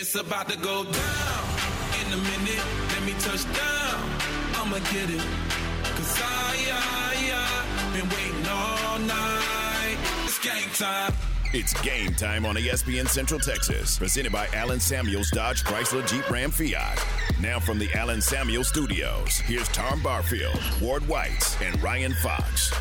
It's about to go down in a minute. Let me touch down. I'ma get it. Cause I, I, I been waiting all night. It's game time. It's game time on ESPN Central Texas, presented by Allen Samuels Dodge Chrysler Jeep Ram Fiat. Now from the Allen Samuels Studios, here's Tom Barfield, Ward White, and Ryan Fox.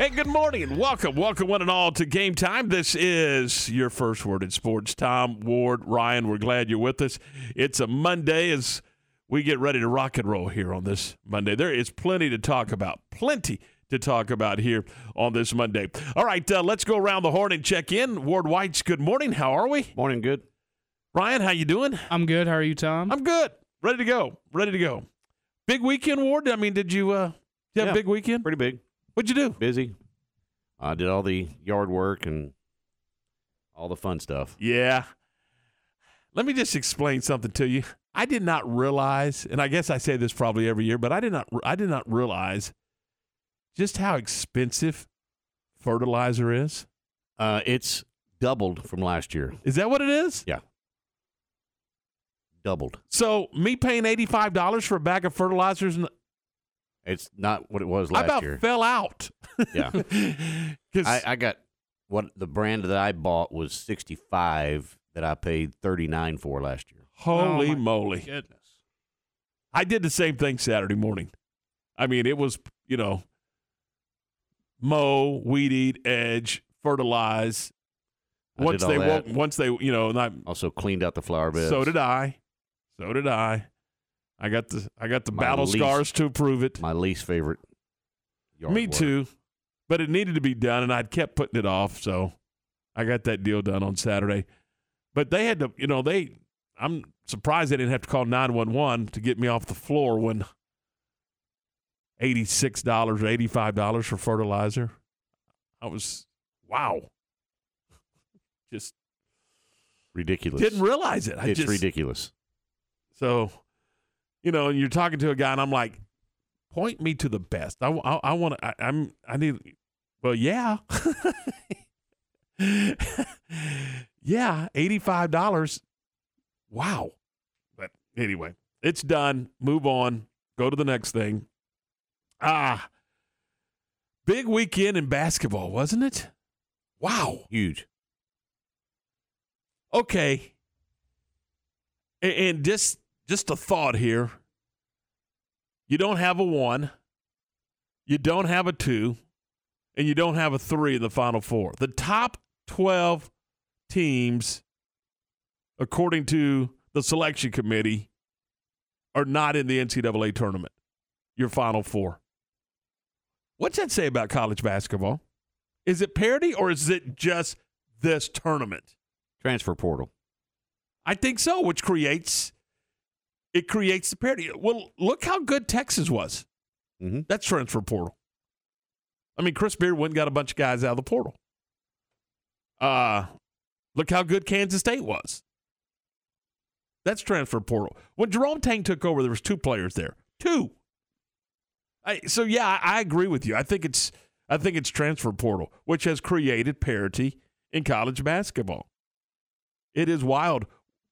Hey, good morning and welcome. Welcome, one and all, to game time. This is your first word in sports. Tom, Ward, Ryan, we're glad you're with us. It's a Monday as we get ready to rock and roll here on this Monday. There is plenty to talk about. Plenty to talk about here on this Monday. All right, uh, let's go around the horn and check in. Ward White's good morning. How are we? Morning, good. Ryan, how you doing? I'm good. How are you, Tom? I'm good. Ready to go. Ready to go. Big weekend, Ward. I mean, did you uh, did you have Yeah. a big weekend? Pretty big. What'd you do? Busy. I did all the yard work and all the fun stuff. Yeah. Let me just explain something to you. I did not realize, and I guess I say this probably every year, but I did not I did not realize just how expensive fertilizer is. Uh, it's doubled from last year. Is that what it is? Yeah. Doubled. So me paying eighty five dollars for a bag of fertilizers, and It's not what it was I last about year. fell out. Yeah. 'Cause- I, I got what the brand that I bought was 65 that I paid 39 for last year. holy Oh, moly! Goodness. I did the same thing Saturday morning. I mean, it was, you know, mow, weed eat, edge, fertilize. I Once did all they that. woke, once they, you know, and I, Also cleaned out the flower beds. so did I. So did I. I got the I got the My battle least- scars to prove it. My least favorite. Yard Me work. too. But it needed to be done and I'd kept putting it off, so I got that deal done on Saturday. But they had to, you know, they I'm surprised they didn't have to call 911 to get me off the floor when $86 or $85 for fertilizer. I was wow. Just Ridiculous. didn't realize it. I it's just, ridiculous. So, you know, and you're talking to a guy, and I'm like, point me to the best. I, I, I want to. I'm. I need. Well, yeah, yeah, eighty five dollars. Wow. But anyway, it's done. Move on. Go to the next thing. Ah, big weekend in basketball, wasn't it? Wow. Huge. Okay. A- And just just a thought here. You don't have a one, you don't have a two, and you don't have a three in the final four. The top twelve teams, according to the selection committee, are not in the NCAA tournament. Your final four. What's that say about college basketball? Is it parity or is it just this tournament? Transfer portal. I think so, which creates it creates the parity. Well, look how good Texas was. Mhm. That's transfer portal. I mean, Chris Beard went and got a bunch of guys out of the portal. Uh look how good Kansas State was. That's transfer portal. When Jerome Tang took over, there was two players there. Two. I, so yeah, I, I agree with you. I think it's I think it's transfer portal, which has created parity in college basketball. It is wild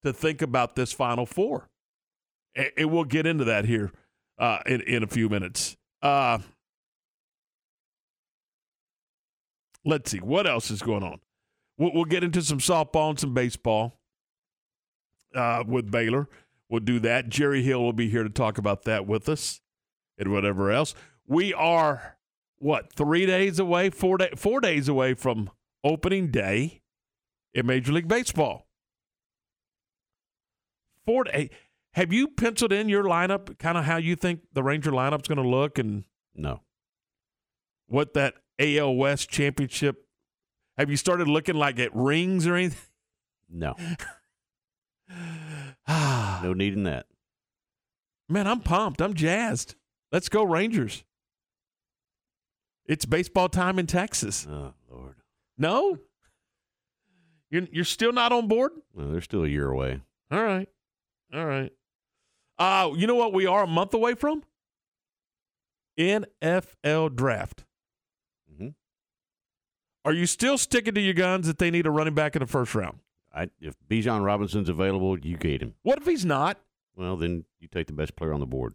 to think about this Final Four. And we'll get into that here uh, in, in a few minutes. Uh, let's see. What else is going on? We'll, we'll get into some softball and some baseball uh, with Baylor. We'll do that. Jerry Hill will be here to talk about that with us and whatever else. We are, what, three days away, four, day, four days away from opening day in Major League Baseball. Four day. Have you penciled in your lineup, kind of how you think the Ranger lineup's going to look and No. what that AL West championship? Have you started looking like at rings or anything? No. No need in that. man, I'm pumped. I'm jazzed. Let's go Rangers. It's baseball time in Texas. Oh, Lord. No, you're you're still not on board. Well, they're still a year away. All right, all right. Uh, you know what? We are a month away from NFL draft. Mhm. Are you still sticking to your guns that they need a running back in the first round? I, if Bijan Robinson's available, you get him. What if he's not? Well, then you take the best player on the board.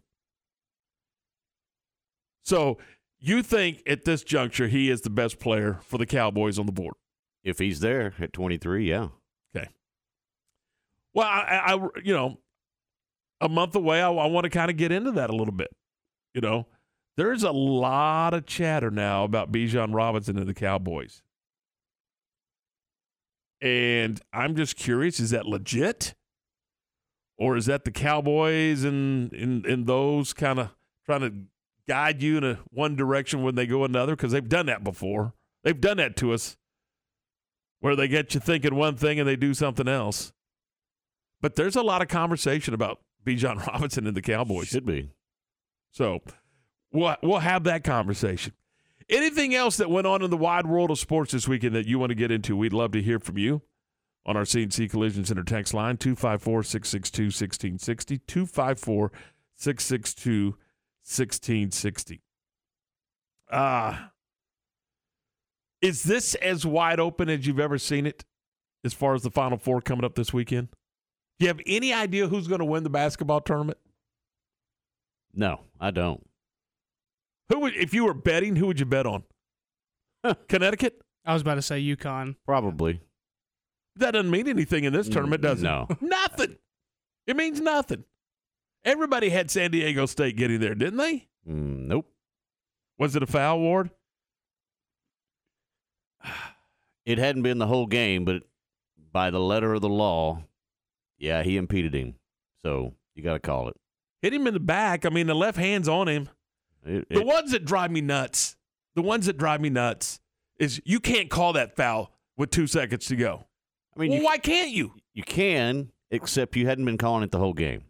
So you think at this juncture he is the best player for the Cowboys on the board? If he's there at 23, yeah. Okay. Well, I, I you know, a month away, I, I want to kind of get into that a little bit. You know, there's a lot of chatter now about Bijan Robinson and the Cowboys. And I'm just curious, is that legit? Or is that the Cowboys and in, in those kind of trying to guide you in a one direction when they go another? Because they've done that before. They've done that to us where they get you thinking one thing and they do something else. But there's a lot of conversation about Bijan Robinson and the Cowboys. Should be. So we'll, we'll have that conversation. Anything else that went on in the wide world of sports this weekend that you want to get into, we'd love to hear from you on our CNC Collision Center text line, 254 662 1660. 254 662 1660. Ah. Is this as wide open as you've ever seen it as far as the Final Four coming up this weekend? Do you have any idea who's going to win the basketball tournament? No, I don't. Who would, if you were betting, who would you bet on? Connecticut? I was about to say UConn. Probably. That doesn't mean anything in this tournament, does it? No. Nothing. It means nothing. Everybody had San Diego State getting there, didn't they? Mm, nope. Was it a foul, Ward? It hadn't been the whole game, but by the letter of the law, yeah, he impeded him. So you got to call it. Hit him in the back. I mean, the left hand's on him. It- The ones that drive me nuts, the ones that drive me nuts is you can't call that foul with two seconds to go. I mean, well, you, why can't you? you can, except you hadn't been calling it the whole game.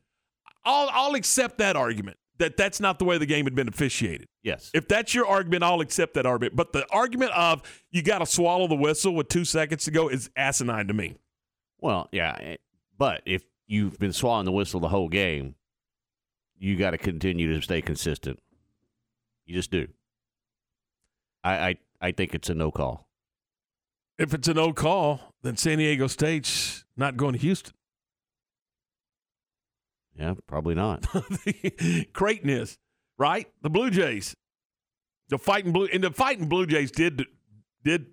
I'll, I'll accept that argument that that's not the way the game had been officiated. Yes. If that's your argument, I'll accept that argument. But the argument of you got to swallow the whistle with two seconds to go is asinine to me. Well, yeah, eh, but if you've been swallowing the whistle the whole game, you got to continue to stay consistent. You just do. I I, I think it's a no call. If it's a no call, then San Diego State's not going to Houston. Yeah, probably not. Creighton is right. The Blue Jays, the fighting blue, and the fighting Blue Jays did did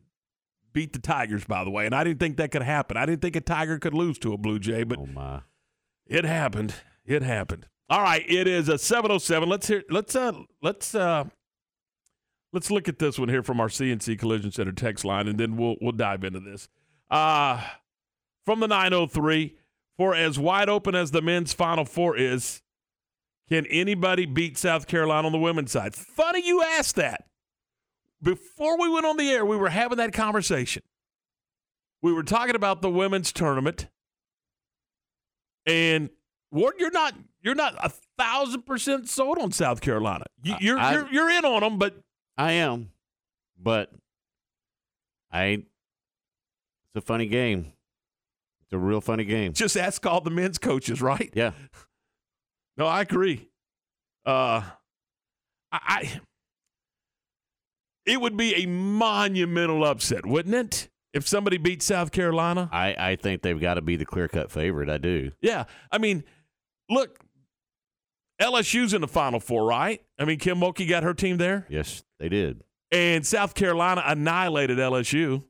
beat the Tigers, by the way. And I didn't think that could happen. I didn't think a Tiger could lose to a Blue Jay, but oh my. It happened. It happened. All right, it is a 707. Let's hear let's uh let's uh let's look at this one here from our CNC Collision Center text line and then we'll we'll dive into this. Uh from the 903 for as wide open as the men's final four is, can anybody beat South Carolina on the women's side? Funny you asked that. Before we went on the air, we were having that conversation. We were talking about the women's tournament. And Ward, you're not you're not a thousand percent sold on South Carolina. You, you're I- you're you're in on them, but I am, but I ain't. It's a funny game. It's a real funny game. just ask all the men's coaches, right? Yeah. No, I agree. Uh, I, I it would be a monumental upset, wouldn't it? If somebody beat South Carolina, I, I think they've got to be the clear cut favorite. I do. yeah. I mean, look, LSU's in the Final Four, right? I mean, Kim Mulkey got her team there. Yes, they did. And South Carolina annihilated LSU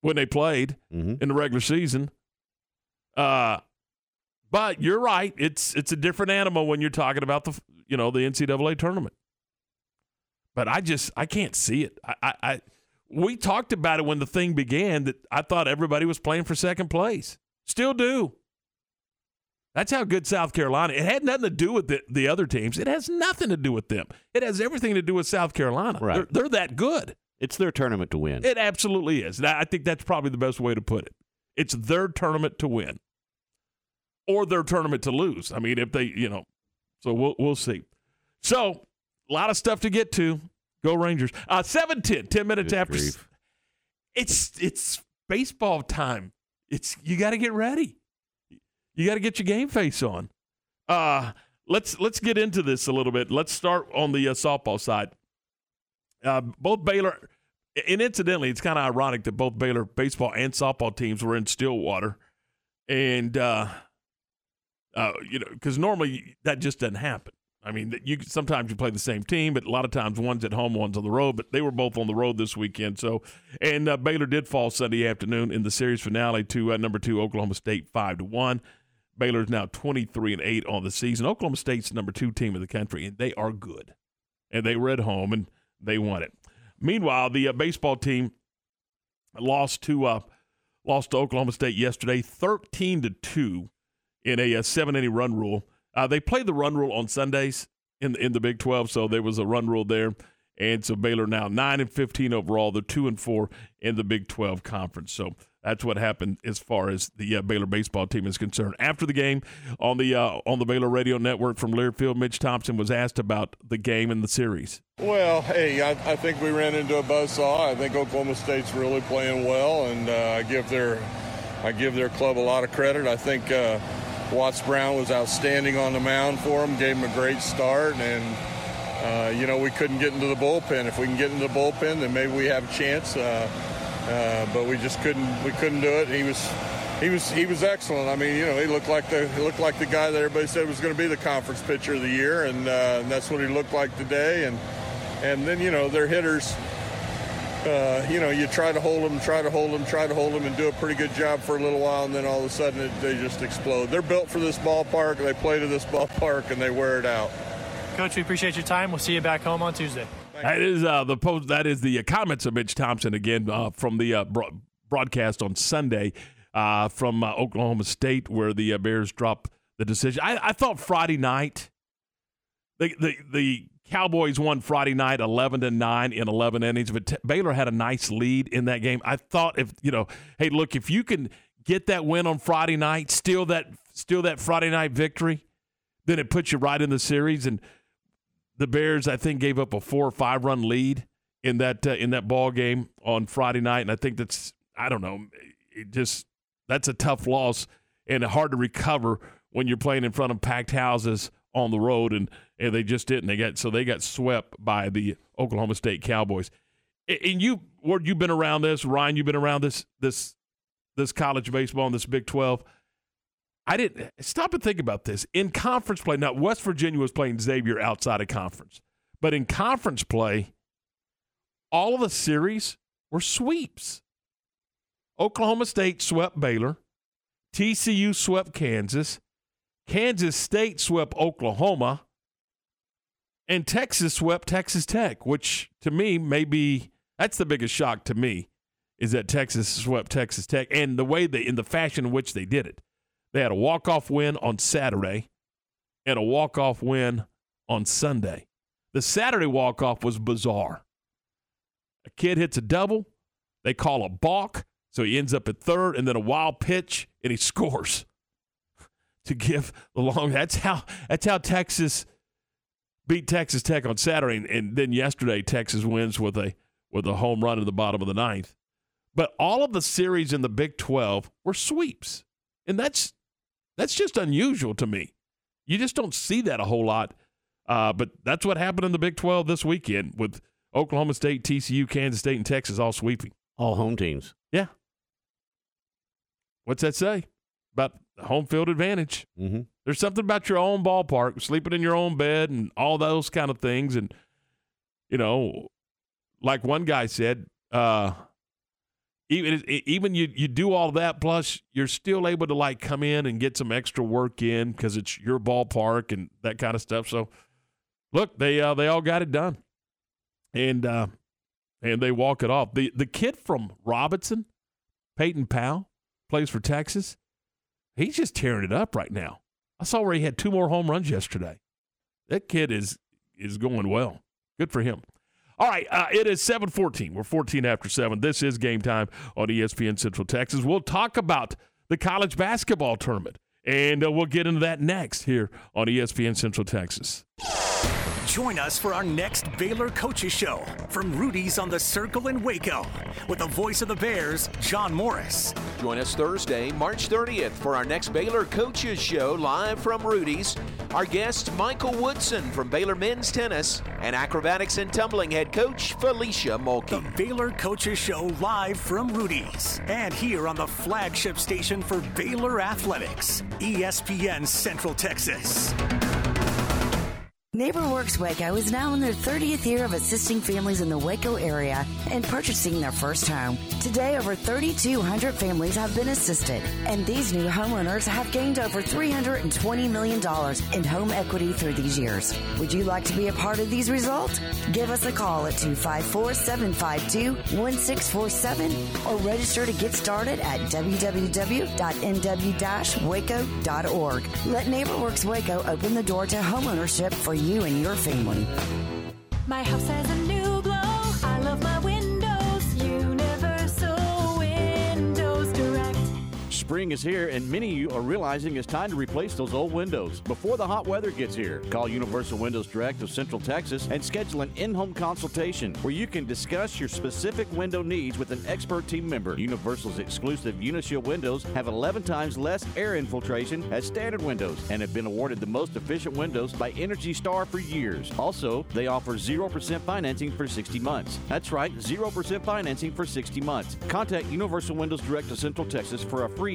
when they played hmm in the regular season. Uh, but you're right; it's it's a different animal when you're talking about the you know the NCAA tournament. But I just I can't see it. I, I, I we talked about it when the thing began that I thought everybody was playing for second place. Still do. That's how good South Carolina. It had nothing to do with the, the other teams. It has nothing to do with them. It has everything to do with South Carolina. Right. They're, they're that good. It's their tournament to win. It absolutely is. And I I think that's probably the best way to put it. It's their tournament to win or their tournament to lose. I mean, if they, you know, so we'll we'll see. So, a lot of stuff to get to. Go Rangers. Uh 710, 10 minutes Good after grief. it's it's baseball time. It's you got to get ready. You got to get your game face on. Uh let's let's get into this a little bit. Let's start on the uh, softball side. Uh, both Baylor and incidentally, it's kind of ironic that both Baylor baseball and softball teams were in Stillwater, and uh, uh, you know, because normally that just doesn't happen. I mean, you sometimes you play the same team, but a lot of times one's at home, one's on the road. But they were both on the road this weekend. So, and uh, Baylor did fall Sunday afternoon in the series finale to uh, number two Oklahoma State five to one. Baylor's now twenty three and eight on the season. Oklahoma State's number two team in the country, and they are good. And they were at home and they won it. Meanwhile, the uh, baseball team lost to uh, lost to Oklahoma State yesterday, thirteen to two, in a, a seven inning run rule. Uh, they played the run rule on Sundays in in the Big Twelve, so there was a run rule there. And so Baylor now nine and fifteen overall. They're two and four in the Big Twelve conference. So that's what happened as far as the uh, Baylor baseball team is concerned. After the game on the uh, on the Baylor radio network from Learfield, Mitch Thompson was asked about the game and the series. Well, hey, I, I think we ran into a buzzsaw. I think Oklahoma State's really playing well, and uh, I give their I give their club a lot of credit. I think uh, Watts Brown was outstanding on the mound for them, gave them a great start, and uh, you know we couldn't get into the bullpen. If we can get into the bullpen, then maybe we have a chance. Uh, uh, but we just couldn't we couldn't do it. He was he was he was excellent. I mean, you know, he looked like the he looked like the guy that everybody said was going to be the conference pitcher of the year, and, uh, and that's what he looked like today. And and then you know their hitters. Uh, you know, you try to hold them, try to hold them, try to hold them, and do a pretty good job for a little while, and then all of a sudden it, they just explode. They're built for this ballpark. They play to this ballpark, and they wear it out. Coach, we appreciate your time. We'll see you back home on Tuesday. That is uh, the post. That is the uh, comments of Mitch Thompson again uh, from the uh, bro- broadcast on Sunday uh, from uh, Oklahoma State, where the Bears dropped the decision. I, I thought Friday night, the, the the Cowboys won Friday night, eleven to nine in eleven innings. But t- Baylor had a nice lead in that game. I thought if you know, hey, look, if you can get that win on Friday night, steal that steal that Friday night victory, then it puts you right in the series and the Bears, I think, gave up a four or five run lead in that uh, in that ball game on Friday night, and I think that's I don't know, it just that's a tough loss and hard to recover when you're playing in front of packed houses on the road, and, and they just didn't. They got so they got swept by the Oklahoma State Cowboys. And you, Ward, you've been around this. Ryan, you've been around this this this college baseball and this Big Twelve. I didn't stop and think about this. In conference play, now West Virginia was playing Xavier outside of conference, but in conference play, all of the series were sweeps. Oklahoma State swept Baylor, TCU swept Kansas, Kansas State swept Oklahoma, and Texas swept Texas Tech, which to me may be that's the biggest shock to me is that Texas swept Texas Tech and the way they in the fashion in which they did it. They had a walk-off win on Saturday and a walk-off win on Sunday. The Saturday walk-off was bizarre. A kid hits a double, they call a balk, so he ends up at third, and then a wild pitch, and he scores to give the long. That's how that's how Texas beat Texas Tech on Saturday, and, and then yesterday Texas wins with a with a home run in the bottom of the ninth. But all of the series in the Big Twelve were sweeps, and that's that's just unusual to me. You just don't see that a whole lot. Uh, but that's what happened in the Big 12 this weekend with Oklahoma State, TCU, Kansas State, and Texas all sweeping. All home teams. Yeah. What's that say about home field advantage? Mm-hmm. There's something about your own ballpark, sleeping in your own bed, and all those kind of things. And, you know, like one guy said, uh, even even you you do all that plus you're still able to like come in and get some extra work in because it's your ballpark and that kind of stuff so look they uh, they all got it done and uh, and they walk it off the the kid from robinson peyton powell plays for texas he's just tearing it up right now i saw where he had two more home runs yesterday that kid is is going well good for him all right, uh, it is 7:14. We're 14 after 7. This is game time on ESPN Central Texas. We'll talk about the college basketball tournament and uh, we'll get into that next here on ESPN Central Texas. Join us for our next Baylor Coaches Show from Rudy's on the Circle in Waco with the voice of the Bears, John Morris. Join us Thursday, March 30th for our next Baylor Coaches Show live from Rudy's. Our guest, Michael Woodson from Baylor Men's Tennis and acrobatics and tumbling head coach, Felecia Mulkey. The Baylor Coaches Show live from Rudy's and here on the flagship station for Baylor Athletics, ESPN Central Texas. NeighborWorks Waco is now in their 30th year of assisting families in the Waco area and purchasing their first home. Today, over 3,200 families have been assisted, and these new homeowners have gained over $320 million in home equity through these years. Would you like to be a part of these results? Give us a call at 254 752 1647 or register to get started at www.nw waco.org. Let NeighborWorks Waco open the door to homeownership for you and your family. My house has a Spring is here, and many of you are realizing it's time to replace those old windows before the hot weather gets here. Call Universal Windows Direct of Central Texas and schedule an in home consultation where you can discuss your specific window needs with an expert team member. Universal's exclusive Unishield windows have 11 times less air infiltration as standard windows and have been awarded the most efficient windows by Energy Star for years. Also, they offer 0% financing for 60 months. That's right, 0% financing for 60 months. Contact Universal Windows Direct of Central Texas for a free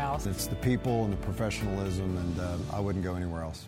It's the people and the professionalism, and uh, I wouldn't go anywhere else.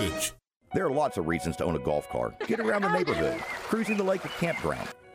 There are lots of reasons to own a golf cart. Get around the neighborhood, cruising the lake or campground.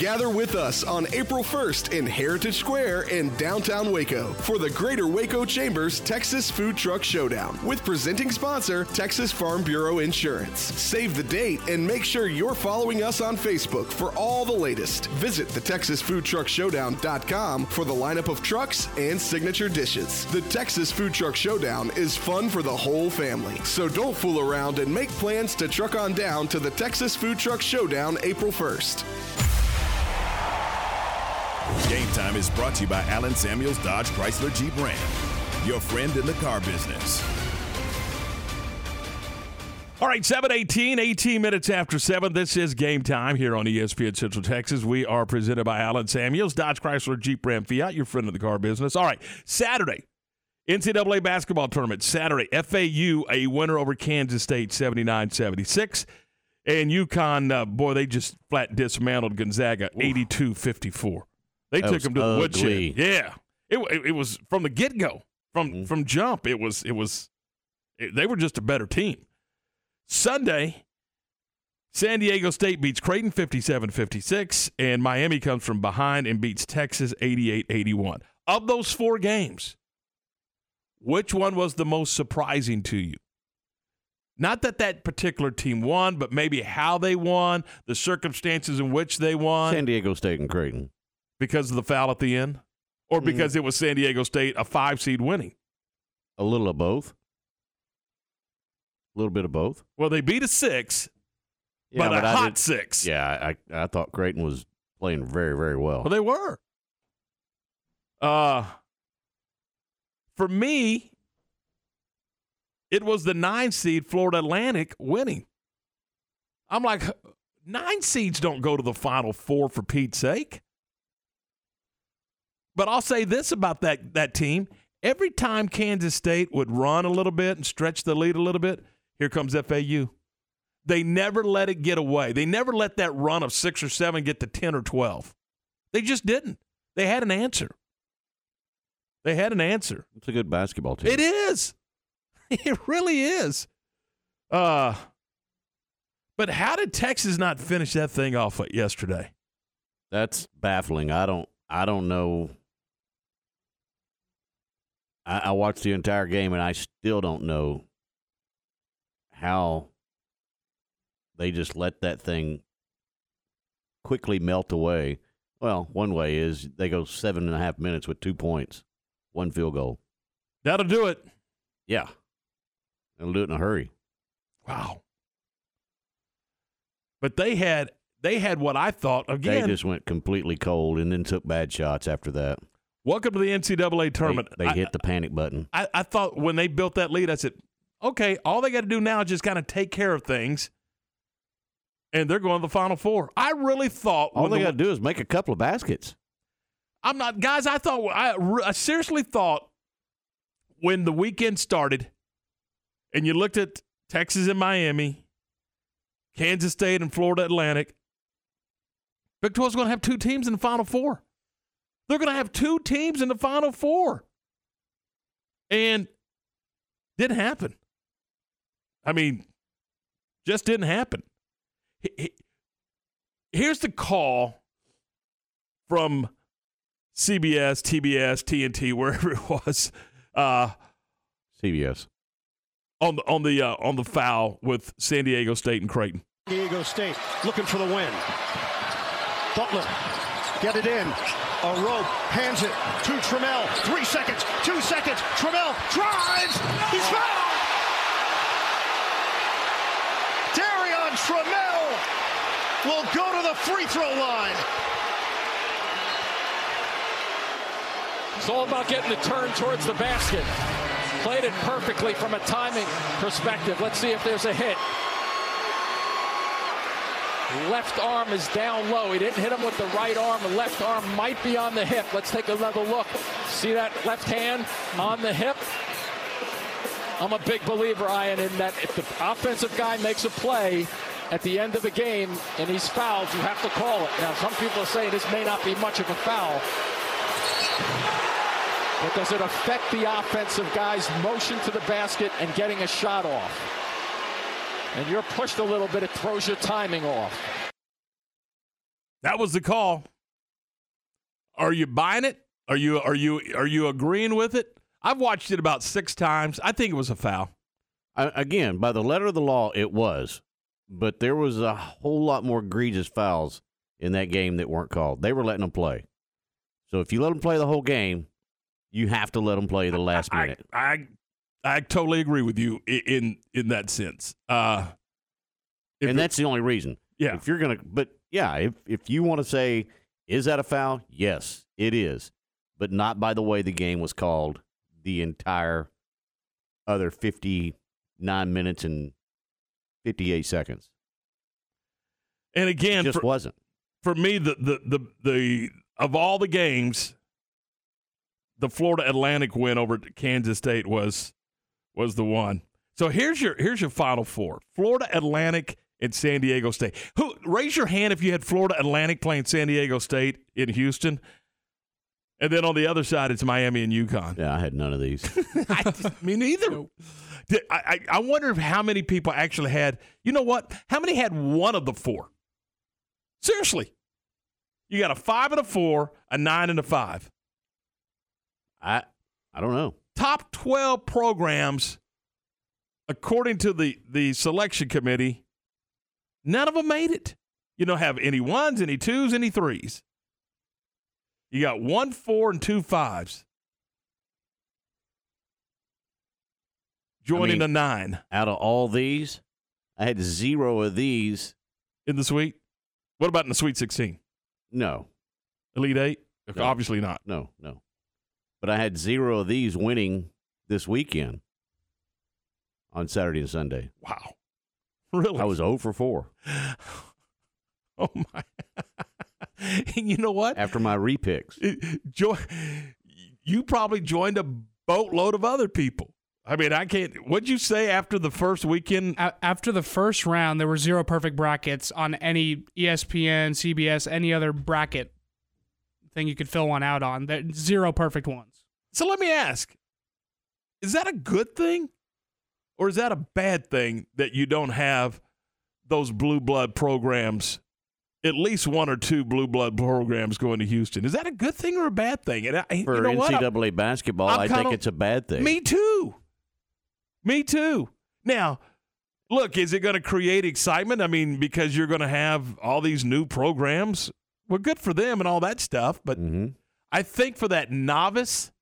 Gather with us on April 1st in Heritage Square in downtown Waco for the Greater Waco Chambers Texas Food Truck Showdown with presenting sponsor Texas Farm Bureau Insurance. Save the date and make sure you're following us on Facebook for all the latest. Visit the TexasFoodTruckShowdown.com for the lineup of trucks and signature dishes. The Texas Food Truck Showdown is fun for the whole family, so don't fool around and make plans to truck on down to the Texas Food Truck Showdown April 1st. Game Time is brought to you by Allen Samuels Dodge Chrysler Jeep Ram, your friend in the car business. All right, 718, 18 minutes after 7. This is game time here on ESPN Central Texas. We are presented by Allen Samuels, Dodge Chrysler Jeep Ram Fiat, your friend of the car business. All right, Saturday, NCAA basketball tournament. Saturday, FAU, a winner over Kansas State, 79 76. And UConn, uh, boy, they just flat dismantled Gonzaga, 82 54. They That took them to the ugly. woodshed. Yeah. It, it, it was from the get go, from, Mm-hmm. from jump. It was, it was, it- they were just a better team. Sunday, San Diego State beats Creighton 57 56, and Miami comes from behind and beats Texas 88 81. Of those four games, which one was the most surprising to you? Not that that particular team won, but maybe how they won, the circumstances in which they won. San Diego State and Creighton. Because of the foul at the end? Or because it was San Diego State, a five seed winning? A little of both. A little bit of both. Well, they beat a six, Yeah, but, a I hot did- six. Yeah, I I thought Creighton was playing very very well. Well, they were. Uh, for me, it was the nine seed Florida Atlantic winning. I'm like, nine seeds don't go to the final four for Pete's sake. But I'll say this about that that team: every time Kansas State would run a little bit and stretch the lead a little bit, here comes FAU. They never let it get away. They never let that run of six or seven get to ten or twelve. They just didn't. They had an answer. They had an answer. It's a good basketball team. It is. It really is. Uh but how did Texas not finish that thing off yesterday? That's baffling. I don't I don't know. I, I watched the entire game and I still don't know how they just let that thing quickly melt away. Well, one way is they go seven and a half minutes with two points, one field goal. That'll do it. Yeah. They'll do it in a hurry. Wow. But they had they had what I thought again. They just went completely cold and then took bad shots after that. Welcome to the NCAA tournament. They, they I- hit the panic button. I, I thought when they built that lead, I said, okay, all they got to do now is just kind of take care of things, and they're going to the Final Four. I really thought All they the- got to do is make a couple of baskets. I'm not, guys. I thought I, I seriously thought when the weekend started, and you looked at Texas and Miami, Kansas State and Florida Atlantic. Big 12's going to have two teams in the Final Four. They're going to have two teams in the Final Four, and didn't happen. I mean, just didn't happen. He- he- Here's the call from CBS, TBS, TNT, wherever it was, uh, CBS on the on the uh, on the foul with San Diego State and Creighton. San Diego State looking for the win. Butler, get it in. A rope, hands it to Trammell. Three seconds, two seconds. Trammell drives. He's fouled. Darion Trammell will go to the free throw line. It's all about getting the turn towards the basket. Played it perfectly from a timing perspective. Let's see if there's a hit. Left arm is down low. He didn't hit him with the right arm. The left arm might be on the hip. Let's take another look. See that left hand on the hip? I'm a big believer, Ian, in that if the offensive guy makes a play at the end of the game and he's fouled, you have to call it. Now, some people saying this may not be much of a foul. But does it affect the offensive guy's motion to the basket and getting a shot off? And you're pushed a little bit, it throws your timing off. That was the call. Are you buying it? Are you are you are you agreeing with it? I've watched it about six times. I think it was a foul. I, again, by the letter of the law, it was, but there was a whole lot more egregious fouls in that game that weren't called. They were letting them play. So if you let them play the whole game, you have to let them play the last minute. I I totally agree with you i- in in that sense. Uh, and that's the only reason. Yeah. If you're gonna, but yeah, if if you want to say, is that a foul? Yes, it is, but not by the way the game was called. The entire other fifty nine minutes and fifty eight seconds. And again, It just for, wasn't. for me. The, the the the of all the games, the Florida Atlantic win over Kansas State was was the one. So here's your here's your final four: Florida Atlantic and San Diego State. Who raise your hand if you had Florida Atlantic playing San Diego State in Houston, and then on the other side it's Miami and UConn. Yeah, I had none of these. I, me neither. Did- I, I, I wonder how many people actually had. You know what? How many had one of the four? Seriously, you got a five and a four, a nine and a five. I I don't know. Top twelve programs according to the the selection committee, none of them made it. You don't have any ones, any twos, any threes. You got one four and two fives. Joining I mean, the nine Out of all these, I had zero of these. in the suite. What about in the Sweet 16? No, Elite Eight? No. Obviously not. no, no. But I had zero of these winning this weekend on Saturday and Sunday. Wow. Really? I was 0 for 4 Oh my! and you know what? after my repicks. Jo- you probably joined a boatload of other people. I mean, I can't. What'd you say after the first weekend? After the first round, there were zero perfect brackets on any ESPN, CBS, any other bracket thing you could fill one out on. There, zero perfect ones. So let me ask: Is that a good thing, or is that a bad thing that you don't have those blue blood programs? At least one or two blue blood programs going to Houston. Is that a good thing or a bad thing? And I, For you know NCAA basketball, I'm i think kinda- it's a bad thing. Me too. Me too. Now, look, is it going to create excitement? I mean, because you're going to have all these new programs. Well, good for them and all that stuff. But Mm-hmm. I think for that novice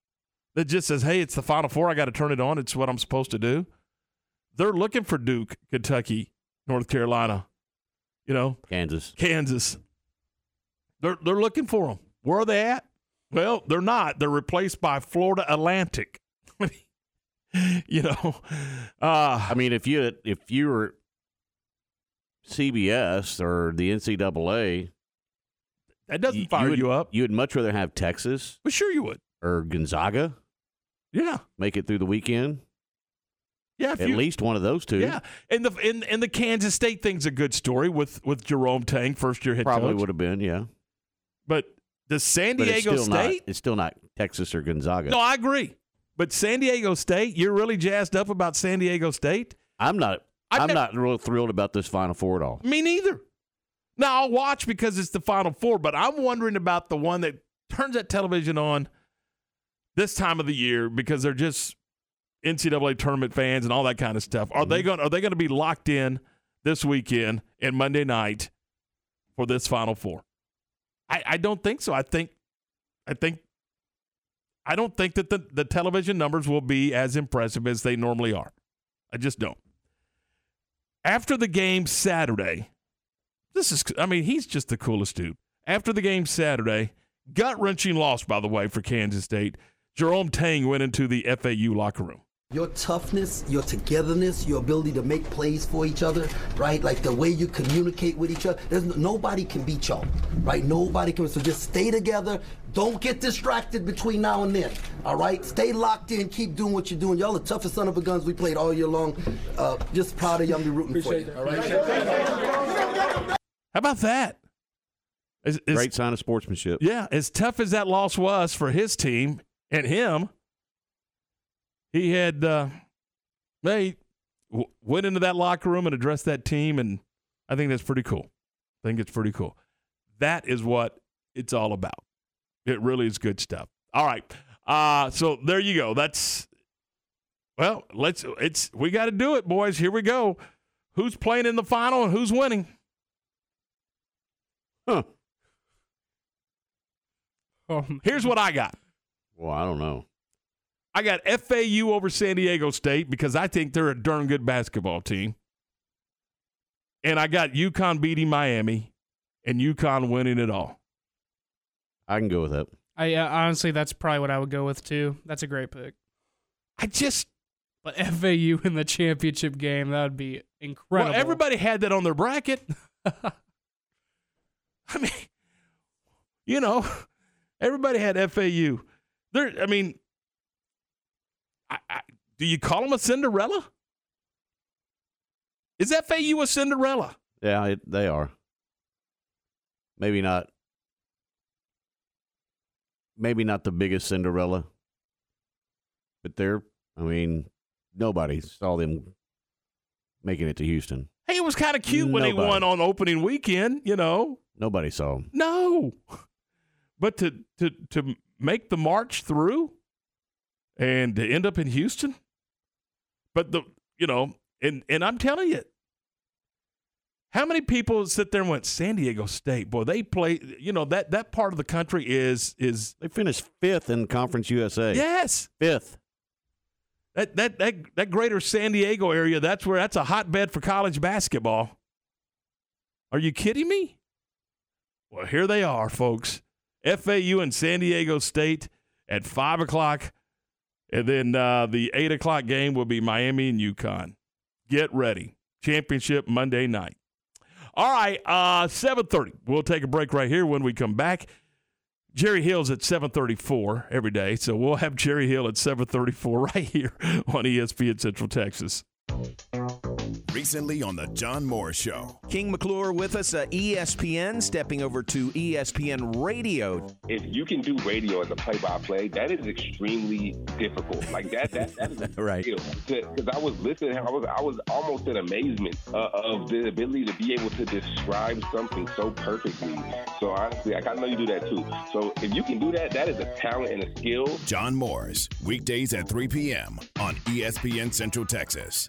that just says, hey, it's the Final Four, I got to turn it on, it's what I'm supposed to do. They're looking for Duke, Kentucky, North Carolina, you know, Kansas. Kansas. They're they're looking for them. Where are they at? Well, they're not. They're replaced by Florida Atlantic. you know, uh, I mean, if you if you were CBS or the NCAA, that doesn't you, fire would, you up. You would much rather have Texas Well, sure you would. Or Gonzaga Yeah, make it through the weekend. yeah. At you, least one of those two. yeah, and the and, and the Kansas State thing's a good story with with Jerome Tang, first year head probably coach. would have been. Yeah, But the San but it's Diego not. State. It's still not Texas or Gonzaga. No, I agree. But San Diego State, you're really jazzed up about San Diego State? I'm not. I've I'm never- not real thrilled about this Final Four at all. Me neither. Now I'll watch because it's the Final Four, but I'm wondering about the one that turns that television on this time of the year because they're just NCAA tournament fans and all that kind of stuff. Are they mm-hmm. going? Are they going to be locked in this weekend and Monday night for this Final Four? I, I don't think so. I think, I think, I don't think that the, the television numbers will be as impressive as they normally are. I just don't. After the game Saturday, this is, I mean, he's just the coolest dude. After the game Saturday, gut wrenching loss, by the way, for Kansas State. Jerome Tang went into the FAU locker room. Your toughness, your togetherness, your ability to make plays for each other, right? Like the way you communicate with each other. There's no, nobody can beat y'all, right? Nobody can. So just stay together. Don't get distracted between now and then. All right, stay locked in. Keep doing what you're doing. Y'all the toughest son of a guns we played all year long. Uh, just proud of you. I'm be rooting for you. All right. How about that? As- as- Great sign of sportsmanship. Yeah, as tough as that loss was for his team and him, he had uh, they w- went into that locker room and addressed that team, and I think that's pretty cool. I think it's pretty cool. That is what it's all about. It really is good stuff. All right, uh, so there you go. That's well, let's. It's we got to do it, boys. Here we go. Who's playing in the final and who's winning? Huh. Oh, Here's what I got. Well, I don't know. I got FAU over San Diego State because I think they're a darn good basketball team. And I got UConn beating Miami and UConn winning it all. I can go with that. I uh, honestly, that's probably what I would go with too. That's a great pick. I just, But FAU in the championship game, that would be incredible. well, everybody had that on their bracket. I mean, you know, everybody had FAU. There, I mean, I, I, do you call them a Cinderella? Is that FAU a Cinderella? Yeah, it, they are. Maybe not. Maybe not the biggest Cinderella, but they're. I mean, nobody saw them making it to Houston. Hey, it was kind of cute when they won on opening weekend, you know. Nobody saw them. No. But to to to make the march through and end up in Houston. But the you know, and and I'm telling you, how many people sit there and went San Diego State? Boy, they play. You know that that part of the country is is They finished fifth in Conference USA. yes. Fifth. That that that that greater San Diego area. That's where that's a hotbed for college basketball. Are you kidding me? Well, here they are, folks. FAU and San Diego State at five o'clock, and then uh, the eight o'clock game will be Miami and UConn. Get ready, championship Monday night. All right, uh, seven thirty. We'll take a break right here. When we come back, Jerry Hill's at seven thirty four every day, so we'll have Jerry Hill at seven thirty four right here on ESPN Central Texas. Recently on the John Moore Show. King McClure with us at E ESPN, stepping over to ESPN Radio. if you can do radio as a play-by-play, that is extremely difficult. Like that, that, that is a Right. Because I was listening, I was, I was almost in amazement uh, of the ability to be able to describe something so perfectly. So honestly, like, I know you do that too. So if you can do that, that is a talent and a skill. John Moore's weekdays at 3 p.m. on ESPN Central Texas.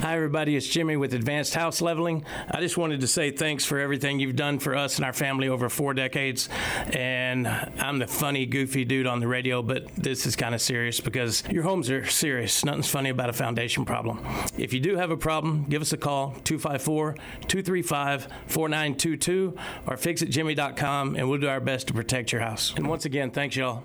Hi, everybody. It's Jimmy with Advanced House Leveling. I just wanted to say thanks for everything you've done for us and our family over four decades. And I'm the funny, goofy dude on the radio, but this is kind of serious because your homes are serious. Nothing's funny about a foundation problem. If you do have a problem, give us a call 254 235 4922 or fixitjimmy.com and we'll do our best to protect your house. And once again, thanks, y'all.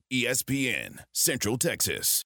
ESPN Central Texas.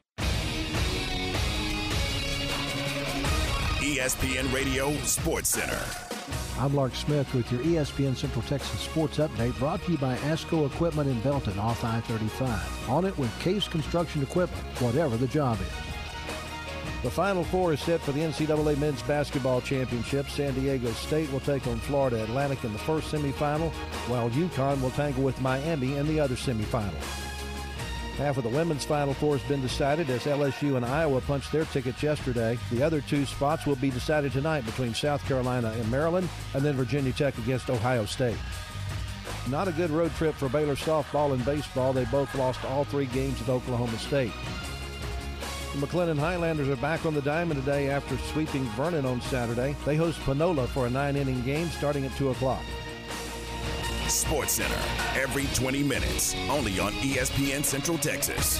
ESPN Radio Sports Center. I'm Lark Smith with your ESPN Central Texas Sports Update brought to you by ASCO Equipment in Belton off I-35. On it with Case Construction Equipment, whatever the job is. The Final Four is set for the NCAA Men's Basketball Championship. San Diego State will take on Florida Atlantic in the first semifinal, while UConn will tangle with Miami in the other semifinal. Half of the women's Final Four has been decided as LSU and Iowa punched their tickets yesterday. The other two spots will be decided tonight between South Carolina and Maryland, and then Virginia Tech against Ohio State. Not a good road trip for Baylor softball and baseball. They both lost all three games at Oklahoma State. The McLennan Highlanders are back on the diamond today after sweeping Vernon on Saturday. They host Panola for a nine inning game starting at 2 o'clock. Sports Center every 20 minutes, only on ESPN Central Texas.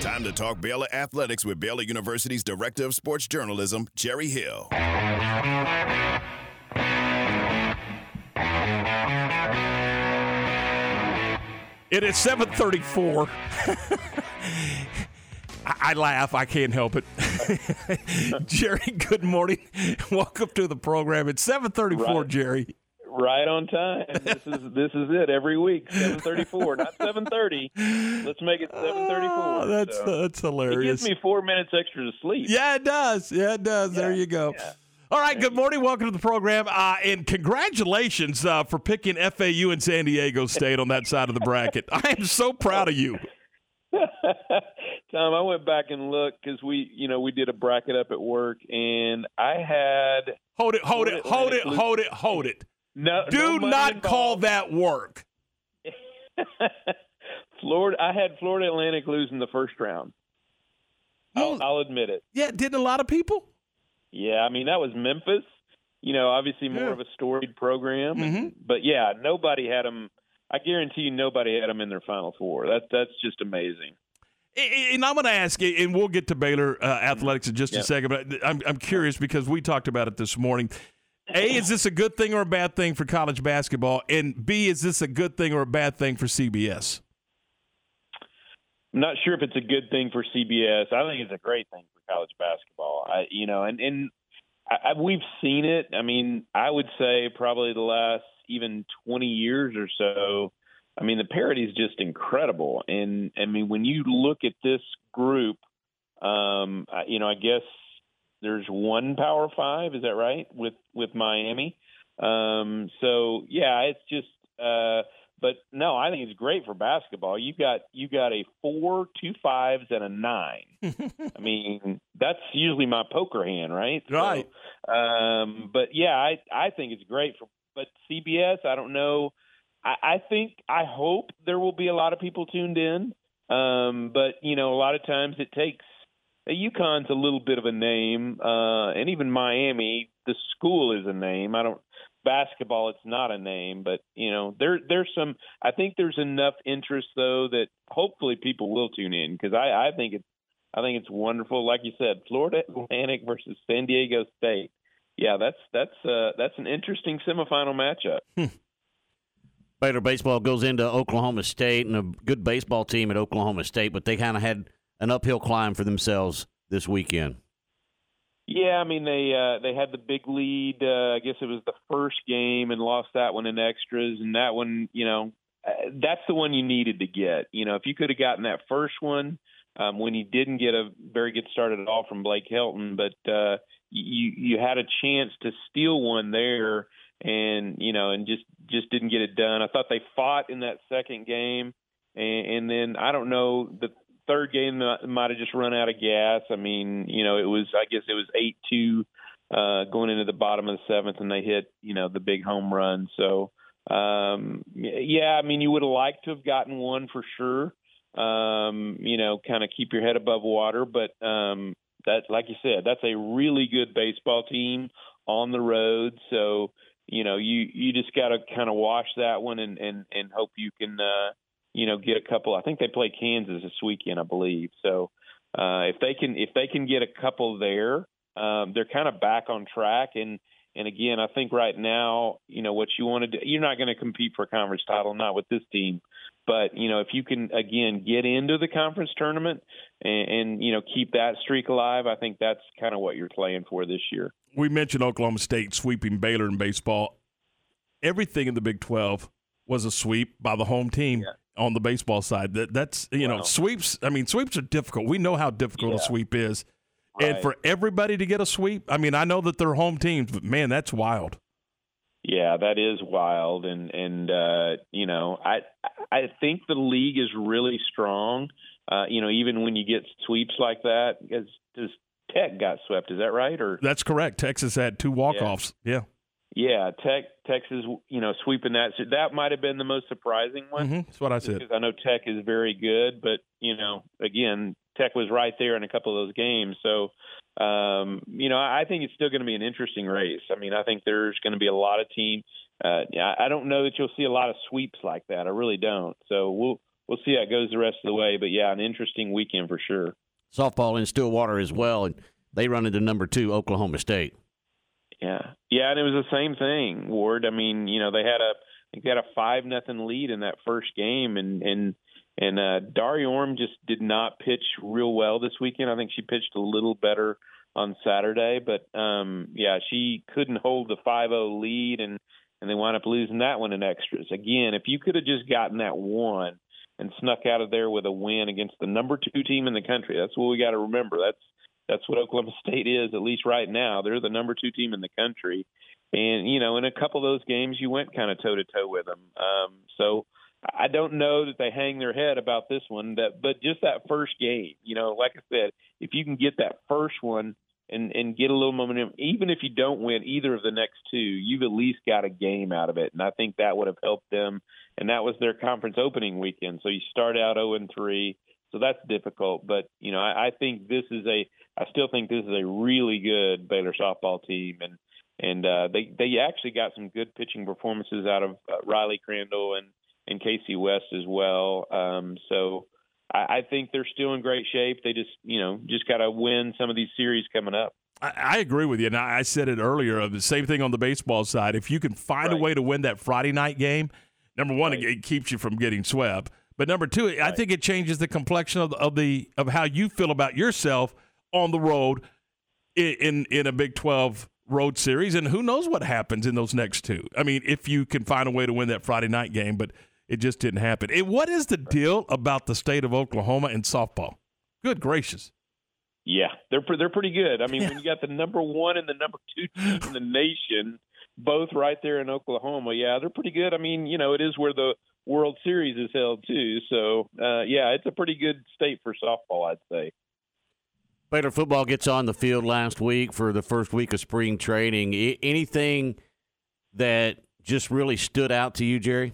Time to talk Baylor athletics with Baylor University's Director of Sports Journalism, Jerry Hill. It is 734. I, I laugh. I can't help it. Jerry, good morning. Welcome to the program. It's seven thirty-four. Right. Jerry. Right on time. This is this is it every week. Seven thirty four, not seven thirty. Let's make it seven thirty four. Oh, that's that's hilarious. It gives me four minutes extra to sleep. Yeah, it does. Yeah, it does. there you go. All right, good morning. Welcome to the program. Uh, and congratulations uh, for picking FAU and San Diego State on that side of the bracket. I am so proud of you. Tom, I went back and looked because we, you know, we did a bracket up at work, and I had hold it, hold it, hold it, hold it, hold it. No, Do no not involved. call that work. Florida. I had Florida Atlantic losing the first round. I'll, I'll admit it. Yeah, didn't a lot of people? Yeah, I mean that was Memphis. You know, obviously more Yeah. of a storied program, Mhm. but yeah, nobody had them. I guarantee you, nobody had them in their Final Four. That's that's just amazing. And I'm going to ask you, and we'll get to Baylor uh, athletics in just Yeah. a second, but I'm, I'm curious because we talked about it this morning. A, is this a good thing or a bad thing for college basketball? And B, is this a good thing or a bad thing for CBS? I'm not sure if it's a good thing for CBS. I think it's a great thing for college basketball. I, you know, and and I, I, we've seen it. I mean, I would say probably the last even 20 years or so. I mean, the parity is just incredible. And I mean, when you look at this group, um, you know, I guess there's one Power Five. Is that right? With with Miami. Um, so yeah, it's just. Uh, but no, I think it's great for basketball. You got you got a four, two fives, and a nine. I mean, that's usually my poker hand, right? Right. So, um, but yeah, I I think it's great for. But CBS, I don't know. I, I think I hope there will be a lot of people tuned in. Um, but you know, a lot of times it takes. UConn's a little bit of a name, uh, and even Miami, the school is a name. I don't basketball; it's not a name, but you know, there there's some. I think there's enough interest though that hopefully people will tune in because I, I think it's I think it's wonderful. Like you said, Florida Atlantic versus San Diego State. Yeah, that's that's uh, that's an interesting semifinal matchup. Baylor baseball goes into Oklahoma State and a good baseball team at Oklahoma State, but they kind of had an uphill climb for themselves this weekend. Yeah, I mean they uh, they had the big lead. Uh, I guess it was the first game and lost that one in extras, and that one, you know, uh, that's the one you needed to get. You know, if you could have gotten that first one um, when you didn't get a very good start at all from Blake Helton, but uh, you you had a chance to steal one there, and you know, and just just didn't get it done. I thought they fought in that second game, and, and then I don't know the third game might have just run out of gas. I mean, you know, it was I guess it was eight two uh, going into the bottom of the seventh, and they hit you know the big home run. So um, yeah, I mean, you would have liked to have gotten one for sure. Um, you know, kind of keep your head above water, but um, that, like you said, that's a really good baseball team on the road. So you know, you you just got to kind of wash that one and and and hope you can. Uh, you know, get a couple. I think they play Kansas this weekend, I believe. So uh, if they can, if they can get a couple there, um, they're kind of back on track. And and again, I think right now, you know, what you want to do, you're not going to compete for a conference title, not with this team. But you know, if you can again get into the conference tournament and, and you know keep that streak alive, I think that's kind of what you're playing for this year. We mentioned Oklahoma State sweeping Baylor in baseball. Everything in the Big 12 was a sweep by the home team on the baseball side. That that's you know sweeps. I mean sweeps are difficult. We know how difficult a sweep is, and for everybody to get a sweep. I mean I know that they're home teams, but man, that's wild. Yeah, that is wild, and and uh, you know, I I think the league is really strong. Uh, you know, even when you get sweeps like that, because does Tech got swept? Is that right? Or That's correct. Texas had two walk offs. Yeah. yeah, Tech Texas, you know, sweeping that. So that might have been the most surprising one. hmm That's what I said. Because I know Tech is very good, but you know, again, Tech was right there in a couple of those games. So, um, you know, I think it's still going to be an interesting race. I mean, I think there's going to be a lot of teams. Uh, yeah, I don't know that you'll see a lot of sweeps like that. I really don't. So we'll we'll see how it goes the rest of the way. But yeah, an interesting weekend for sure. Softball in Stillwater as well, and they run into number two Oklahoma State. Yeah, yeah, and it was the same thing, Ward. I mean, you know, they had a I think they had a five nothing lead in that first game, and and And uh, Daria Orme just did not pitch real well this weekend. I think she pitched a little better on Saturday, but um, yeah, she couldn't hold the 5-0 lead, and and they wound up losing that one in extras. Again, if you could have just gotten that one and snuck out of there with a win against the number two team in the country, that's what we got to remember. That's that's what Oklahoma State is, at least right now. They're the number two team in the country, and you know, in a couple of those games, you went kind of toe to toe with them. Um, so I don't know that they hang their head about this one, that but just that first game, you know, like I said, if you can get that first one and and get a little momentum, even if you don't win either of the next two, you've at least got a game out of it, and I think that would have helped them. And that was their conference opening weekend, so you start out 0 and 3, so that's difficult. But you know, I, I think this is a, I still think this is a really good Baylor softball team, and and uh, they they actually got some good pitching performances out of uh, Riley Crandall and and Kaci West as well. Um, so I, I think they're still in great shape. They just, you know, just got to win some of these series coming up. I, agree with you. And I said it earlier. The same thing on the baseball side. If you can find right. a way to win that Friday night game, number one, right. it keeps you from getting swept. But number two, right. I think it changes the complexion of, of the of how you feel about yourself on the road in, in in a Big Twelve road series, and who knows what happens in those next two. I mean, if you can find a way to win that Friday night game, but it just didn't happen. And what is the deal about the state of Oklahoma and softball? Good gracious. Yeah, they're they're pretty good. I mean, yeah. when you got the number one and the number two team in the nation, both right there in Oklahoma, yeah, they're pretty good. I mean, you know, it is where the World Series is held too. So, uh, yeah, it's a pretty good state for softball, I'd say. Baylor football gets on the field last week for the first week of spring training. anything that just really stood out to you, Jerry?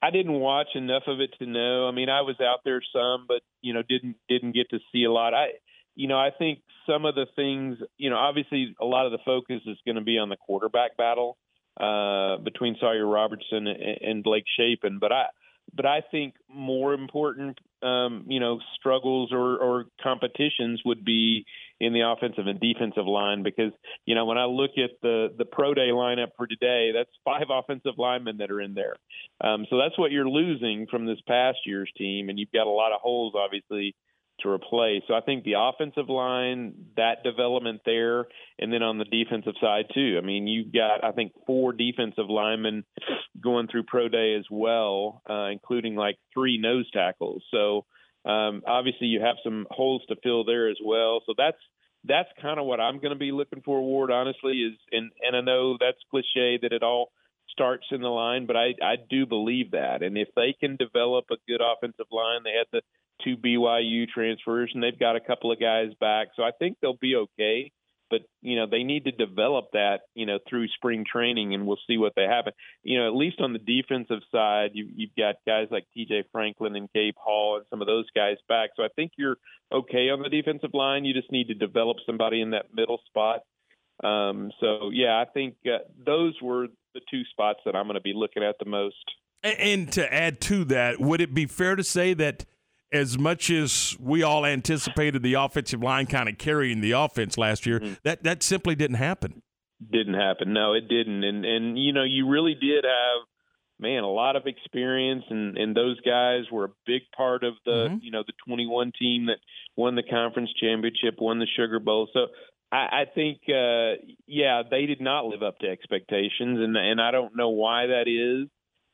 I didn't watch enough of it to know. I mean, I was out there some, but you know, didn't didn't get to see a lot. I, you know, I think some of the things, you know, obviously a lot of the focus is going to be on the quarterback battle uh, between Sawyer Robertson and, and Blake Shapen. But I, but I think more important, um, you know, struggles or, or competitions would be in the offensive and defensive line because you know when I look at the the pro day lineup for today, that's five offensive linemen that are in there. Um, so that's what you're losing from this past year's team, and you've got a lot of holes obviously to replace. So I think the offensive line, that development there, and then on the defensive side too. I mean, you've got I think four defensive linemen going through pro day as well, uh, including like three nose tackles. So um, obviously you have some holes to fill there as well. So that's that's kind of what I'm going to be looking for. Ward, honestly, is and and I know that's cliche that it all starts in the line, but I I do believe that. And if they can develop a good offensive line, they had the two BYU transfers, and they've got a couple of guys back, so I think they'll be okay. But you know they need to develop that you know through spring training, and we'll see what they happen. You know at least on the defensive side, you, you've got guys like T.J. Franklin and Gabe Hall and some of those guys back. So I think you're okay on the defensive line. You just need to develop somebody in that middle spot. Um, so yeah, I think uh, those were the two spots that I'm going to be looking at the most. And to add to that, would it be fair to say that? As much as we all anticipated the offensive line kind of carrying the offense last year, mm-hmm. that that simply didn't happen. Didn't happen. No, it didn't. And and you know, you really did have man a lot of experience, and and those guys were a big part of the mm-hmm. you know the 21 team that won the conference championship, won the Sugar Bowl. So. I, I think, uh, yeah, they did not live up to expectations, and and I don't know why that is.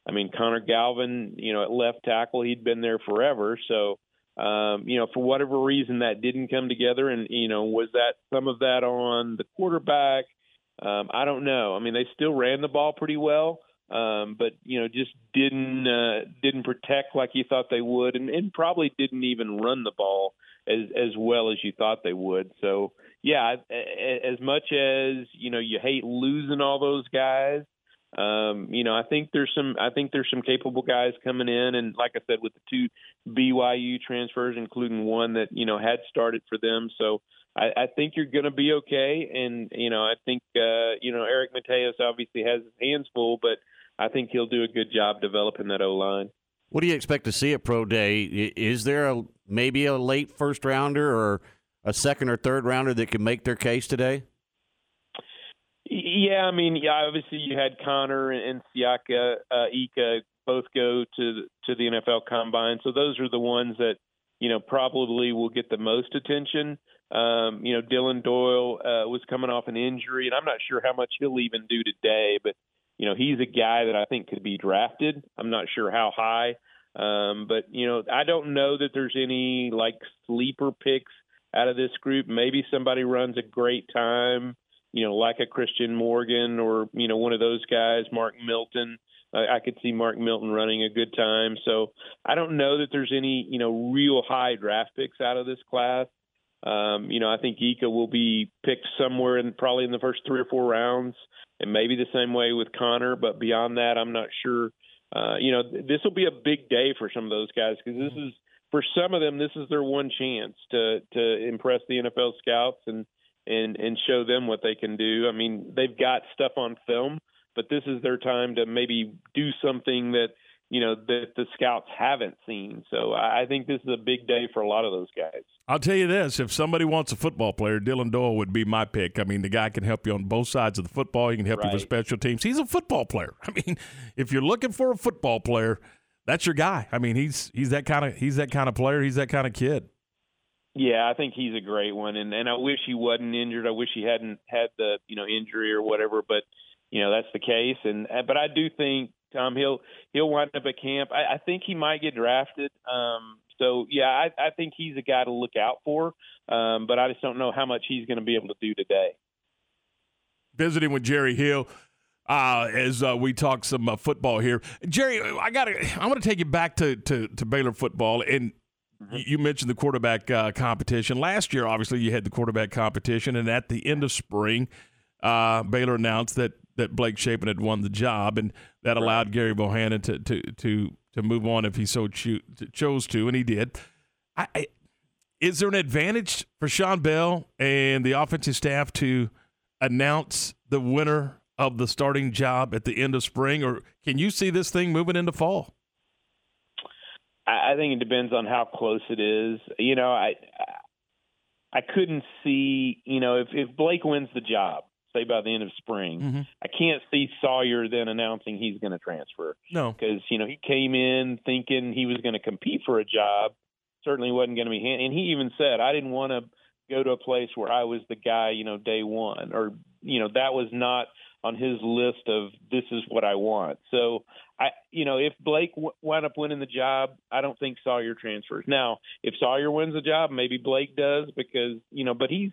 I mean, Connor Galvin, you know, at left tackle, he'd been there forever. So, um, you know, for whatever reason that didn't come together, and you know, was that some of that on the quarterback? Um, I don't know. I mean, they still ran the ball pretty well, um, but you know, just didn't uh, didn't protect like you thought they would, and, and probably didn't even run the ball as as well as you thought they would. So, yeah, as much as you know, you hate losing all those guys um, you know, I think there's some I think there's some capable guys coming in, and like I said, with the two BYU transfers, including one that you know had started for them, so I, I think you're going to be okay. And you know, I think uh, you know Eric Mateos obviously has his hands full, but I think he'll do a good job developing that O line. What do you expect to see at Pro Day? Is there a maybe a late first rounder or a second or third rounder that can make their case today? Yeah, I mean, yeah, obviously you had Connor and and Siaki uh, Ika both go to to the NFL Combine. So those are the ones that you know probably will get the most attention. Um, you know, Dillon Doyle uh, was coming off an injury, and I'm not sure how much he'll even do today. But you know, he's a guy that I think could be drafted. I'm not sure how high, um, but you know, I don't know that there's any like sleeper picks out of this group. Maybe somebody runs a great time, you know, like a Christian Morgan or you know one of those guys, Mark Milton. I, I could see Mark Milton running a good time. So I don't know that there's any you know real high draft picks out of this class. Um, you know, I think Ika will be picked somewhere in probably in the first three or four rounds, and maybe the same way with Connor. But beyond that, I'm not sure. Uh, you know, this will be a big day for some of those guys because this is for some of them, this is their one chance to to impress the NFL scouts and and and show them what they can do. I mean, they've got stuff on film, but this is their time to maybe do something that you know that the scouts haven't seen. So I think this is a big day for a lot of those guys. I'll tell you this: if somebody wants a football player, Dillon Doyle would be my pick. I mean, the guy can help you on both sides of the football. He can help right. you with special teams. He's a football player. I mean, if you're looking for a football player, that's your guy. I mean, he's he's that kind of he's that kind of player. He's that kind of kid. Yeah, I think he's a great one, and and I wish he wasn't injured. I wish he hadn't had the you know injury or whatever, but you know that's the case. And but I do think Tom he'll he'll wind up at camp. I, I think he might get drafted. Um, so yeah, I, I think he's a guy to look out for. Um, but I just don't know how much he's going to be able to do today. Visiting with Jerry Hill uh, as uh, we talk some uh, football here. Jerry, I got to. I want to take you back to, to, to Baylor football, and. You mentioned the quarterback uh, competition last year. Obviously, you had the quarterback competition, and at the end of spring, uh, Baylor announced that that Blake Shapen had won the job, and that allowed Gerry Bohanon to to to to move on if he so cho- chose to, and he did. I, I, is there an advantage for Sean Bell and the offensive staff to announce the winner of the starting job at the end of spring, or can you see this thing moving into fall? I think it depends on how close it is. You know, I I couldn't see. You know, if if Blake wins the job, say by the end of spring, mm-hmm. I can't see Sawyer then announcing he's going to transfer. No, because you know he came in thinking he was going to compete for a job. Certainly wasn't going to be, hand- and he even said, "I didn't want to go to a place where I was the guy, you know, day one, or you know, that was not on his list of this is what I want. So I, you know, if Blake w- wound up winning the job, I don't think Sawyer transfers. Now, if Sawyer wins the job, maybe Blake does because you know, but he's,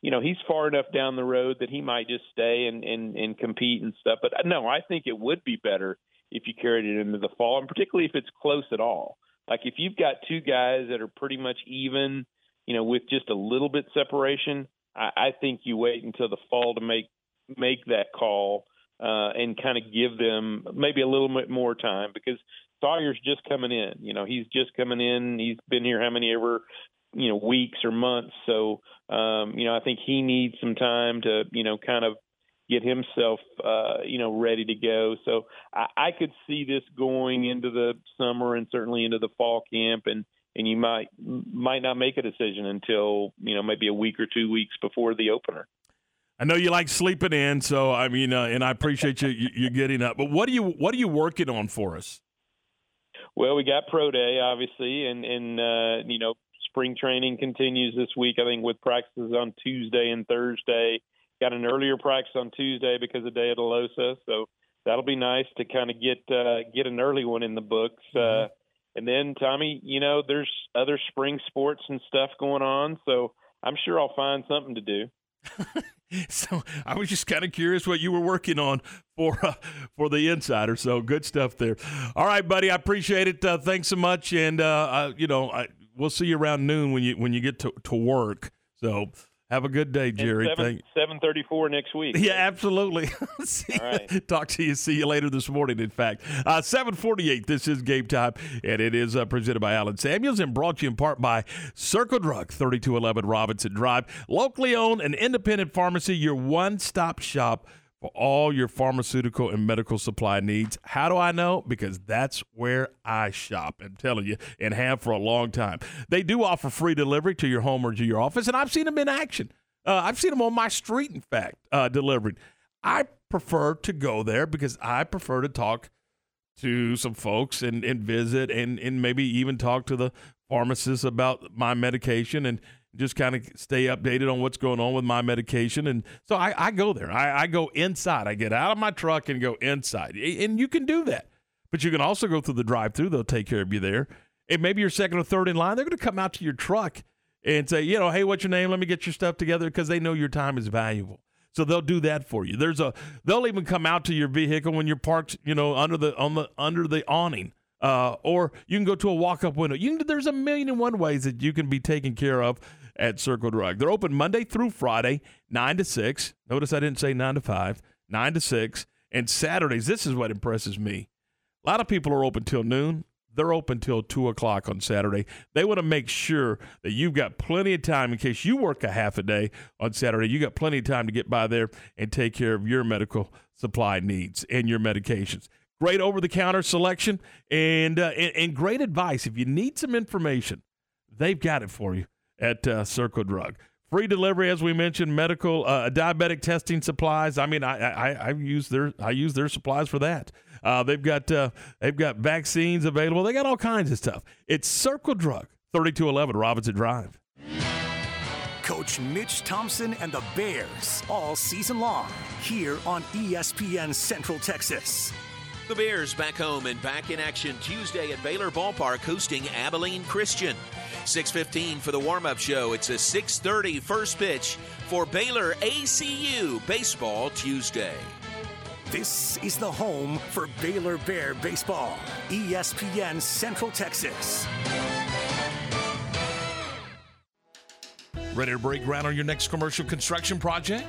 you know, he's far enough down the road that he might just stay and and and compete and stuff. But uh, no, I think it would be better if you carried it into the fall, and particularly if it's close at all. Like if you've got two guys that are pretty much even, you know, with just a little bit separation, I, I think you wait until the fall to make make that call uh, and kind of give them maybe a little bit more time because Sawyer's just coming in. You know, he's just coming in. He's been here how many ever you know weeks or months. So um, you know, I think he needs some time to you know kind of get himself uh, you know ready to go. So I, I could see this going into the summer and certainly into the fall camp and and you might might not make a decision until you know maybe a week or two weeks before the opener. I know you like sleeping in, so I mean, uh, and I appreciate you, you getting up. But what are you what are you working on for us? Well, we got pro day, obviously, and and uh, you know, spring training continues this week. I think with practices on Tuesday and Thursday. Got an earlier practice on Tuesday because of Diadeloso, so that'll be nice to kind of get uh, get an early one in the books. Uh, mm-hmm. Uh, and then, Tommy, you know, there's other spring sports and stuff going on, so I'm sure I'll find something to do. so I was just kind of curious what you were working on for uh, for the insider. So good stuff there. All right, buddy, I appreciate it. Uh, thanks so much, and uh, I, you know I, we'll see you around noon when you when you get to, to work. So have a good day, Jerry. Seven thirty four next week. Yeah, absolutely. All right. Talk to you. See you later this morning. In fact, uh, seven forty eight. This is game time, and it is uh, presented by Allen Samuels and brought to you in part by Circle Drug, thirty two eleven Robinson Drive, locally owned and independent pharmacy. Your one stop shop for all your pharmaceutical and medical supply needs. How do I know? Because that's where I shop. I'm telling you, and have for a long time. They do offer free delivery to your home or to your office, and I've seen them in action. Uh, I've seen them on my street, in fact, uh, delivering. I prefer to go there because I prefer to talk to some folks and, and visit and, and maybe even talk to the pharmacist about my medication and just kind of stay updated on what's going on with my medication. And so I, I go there. I, I go inside. I get out of my truck and go inside. And you can do that. But you can also go through the drive through. They'll take care of you there. And maybe you're second or third in line. They're going to come out to your truck and say, you know, hey, what's your name? Let me get your stuff together because they know your time is valuable. So they'll do that for you. There's a they'll even come out to your vehicle when you're parked, you know, under the on the under the awning. Uh, or you can go to a walk-up window. You can, there's a million and one ways that you can be taken care of at Circle Drug. They're open Monday through Friday, nine to six. Notice I didn't say nine to five, nine to six, and Saturdays. This is what impresses me. A lot of people are open till noon. They're open till two o'clock on Saturday. They want to make sure that you've got plenty of time in case you work a half a day on Saturday. You got plenty of time to get by there and take care of your medical supply needs and your medications. Great over the counter selection and, uh, and, and great advice. If you need some information, they've got it for you at uh, Circle Drug. Free delivery, as we mentioned, medical, uh, diabetic testing supplies. I mean, I, I I use their I use their supplies for that. Uh, they've got uh, they've got vaccines available. They got all kinds of stuff. It's Circle Drug, thirty two eleven Robinson Drive. Coach Mitch Thompson and the Bears all season long here on ESPN Central Texas. The Bears back home and back in action Tuesday at Baylor Ballpark hosting Abilene Christian. 6:15 for the warm-up show. It's a 6:30 first pitch for Baylor ACU Baseball Tuesday. This is the home for Baylor Bear baseball. ESPN Central Texas. Ready to break ground on your next commercial construction project?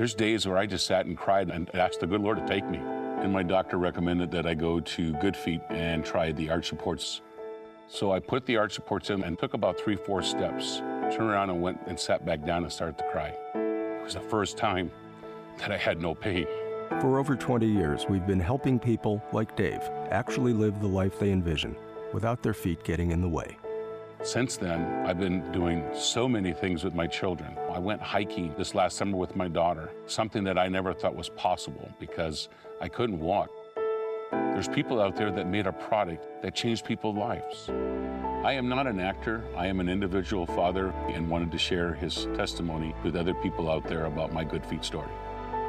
There's days where I just sat and cried and asked the good Lord to take me. And my doctor recommended that I go to Good Feet and try the arch supports. So I put the arch supports in and took about three, four steps, turned around and went and sat back down and started to cry. It was the first time that I had no pain. For over 20 years, we've been helping people like Dave actually live the life they envision without their feet getting in the way. Since then, I've been doing so many things with my children. I went hiking this last summer with my daughter, something that I never thought was possible because I couldn't walk. There's people out there that made a product that changed people's lives. I am not an actor, I am an individual father and wanted to share his testimony with other people out there about my Good Feet story.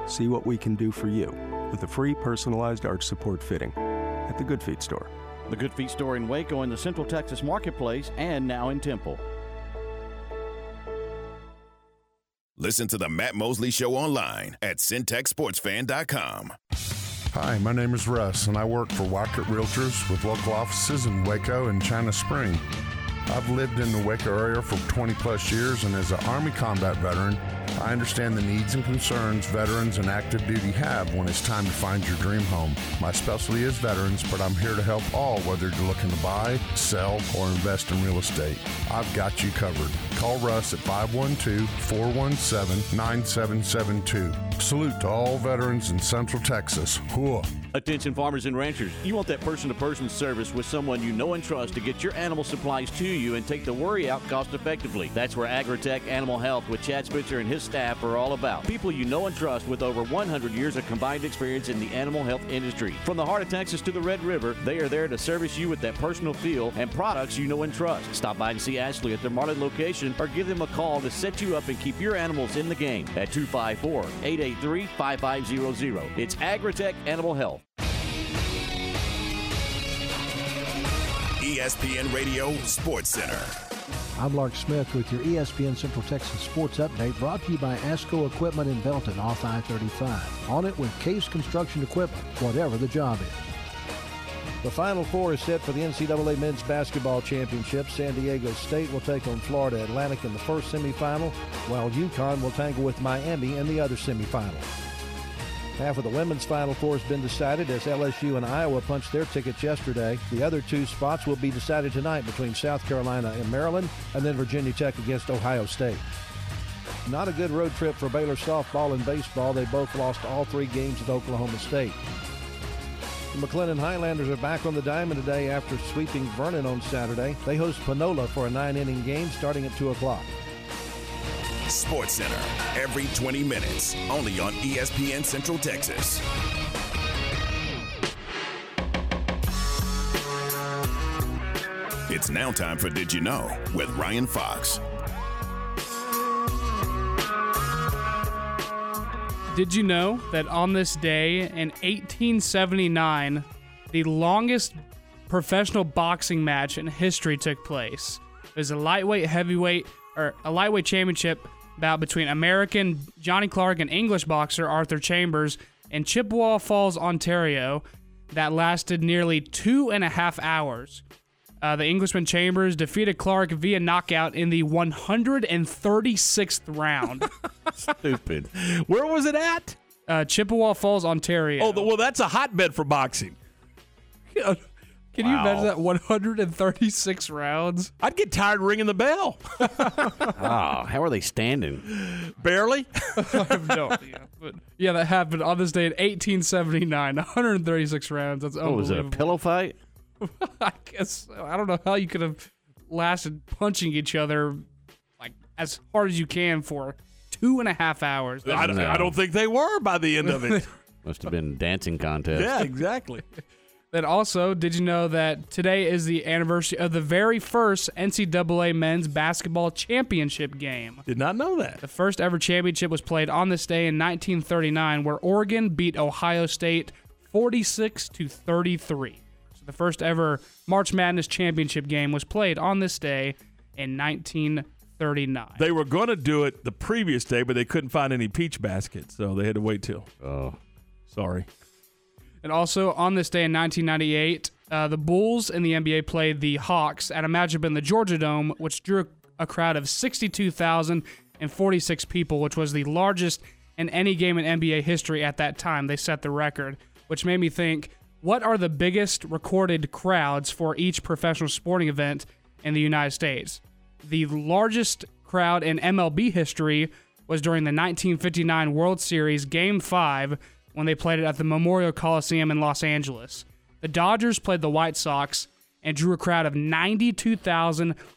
See what we can do for you with a free personalized arch support fitting at the Good Feet store. The Good Feet store in Waco in the Central Texas Marketplace and now in Temple. Listen to the Matt Mosley Show online at centexsportsfan.com. Hi, my name is Russ, and I work for Wackett Realtors with local offices in Waco and China Spring. I've lived in the Waco area for 20 plus years, and as an Army combat veteran, I understand the needs and concerns veterans and active duty have when it's time to find your dream home. My specialty is veterans, but I'm here to help all whether you're looking to buy, sell, or invest in real estate. I've got you covered. Call Russ at 512 417 9772. Salute to all veterans in Central Texas. Whoa. Attention farmers and ranchers, you want that person to person service with someone you know and trust to get your animal supplies to you and take the worry out cost effectively. That's where Agritech Animal Health with Chad Spitzer and his staff are all about. People you know and trust with over 100 years of combined experience in the animal health industry. From the heart of Texas to the Red River, they are there to service you with that personal feel and products you know and trust. Stop by and see Ashley at their Marlin location or give them a call to set you up and keep your animals in the game at 254 883 5500. It's Agritech Animal Health. ESPN Radio Sports Center. I'm Lark Smith with your ESPN Central Texas Sports Update brought to you by ASCO Equipment in Belton off I-35. On it with Case Construction Equipment, whatever the job is. The Final Four is set for the NCAA Men's Basketball Championship. San Diego State will take on Florida Atlantic in the first semifinal, while UConn will tangle with Miami in the other semifinal. Half of the women's Final Four has been decided as LSU and Iowa punched their tickets yesterday. The other two spots will be decided tonight between South Carolina and Maryland, and then Virginia Tech against Ohio State. Not a good road trip for Baylor softball and baseball. They both lost all three games at Oklahoma State. The McLennan Highlanders are back on the diamond today after sweeping Vernon on Saturday. They host Panola for a nine inning game starting at 2 o'clock. Sports Center every 20 minutes, only on ESPN Central Texas. It's now time for Did You Know with Ryan Fox. Did you know that on this day in 1879, the longest professional boxing match in history took place? It was a lightweight heavyweight or a lightweight championship bout between American Johnny Clark and English boxer Arthur Chambers in Chippewa Falls, Ontario, that lasted nearly two and a half hours. Uh, the Englishman Chambers defeated Clark via knockout in the 136th round. Stupid. Where was it at? Uh, Chippewa Falls, Ontario. Oh, well, that's a hotbed for boxing. Can you imagine that 136 rounds? I'd get tired ringing the bell. Ah, how are they standing? Barely. I have no idea. But yeah, that happened on this day in 1879. 136 rounds. That's What was it? A pillow fight? I guess. I don't know how you could have lasted punching each other like as hard as you can for two and a half hours. I, don't- I don't think they were by the end of it. Must have been dancing contest. yeah, exactly. Then also, did you know that today is the anniversary of the very first NCAA men's basketball championship game? Did not know that. The first ever championship was played on this day in 1939, where Oregon beat Ohio State 46 to 33. So the first ever March Madness championship game was played on this day in 1939. They were going to do it the previous day, but they couldn't find any peach baskets, so they had to wait till. Oh, sorry. And also on this day in 1998, uh, the Bulls in the NBA played the Hawks at a matchup in the Georgia Dome, which drew a crowd of 62,046 people, which was the largest in any game in NBA history at that time. They set the record, which made me think what are the biggest recorded crowds for each professional sporting event in the United States? The largest crowd in MLB history was during the 1959 World Series Game 5 when they played it at the Memorial Coliseum in Los Angeles. The Dodgers played the White Sox and drew a crowd of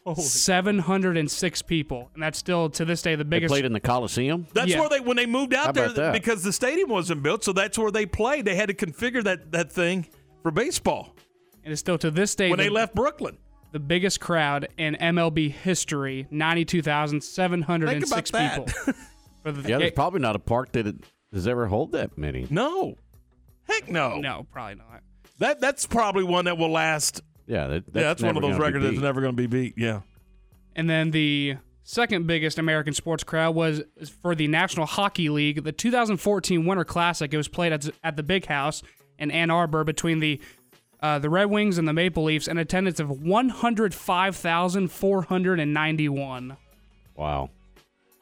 92,706 people. And that's still, to this day, the biggest. They played in the Coliseum. That's Yeah. where they when they moved How out there about that? because the stadium wasn't built, so that's where they played. They had to configure that that thing for baseball. And it's still, to this day, when the, they left Brooklyn. the biggest crowd in MLB history 92,706 people. For the, Yeah, there's it- probably not a park that it- has ever hold that many. No, heck no, no, probably not. That that's probably one that will last. Yeah, that, yeah, that's one of those records that's never going to be beat. Yeah. And then the second biggest American sports crowd was for the National Hockey League, the 2014 Winter Classic. It was played at, at the Big House in Ann Arbor between the uh, the Red Wings and the Maple Leafs, an attendance of 105,491. Wow.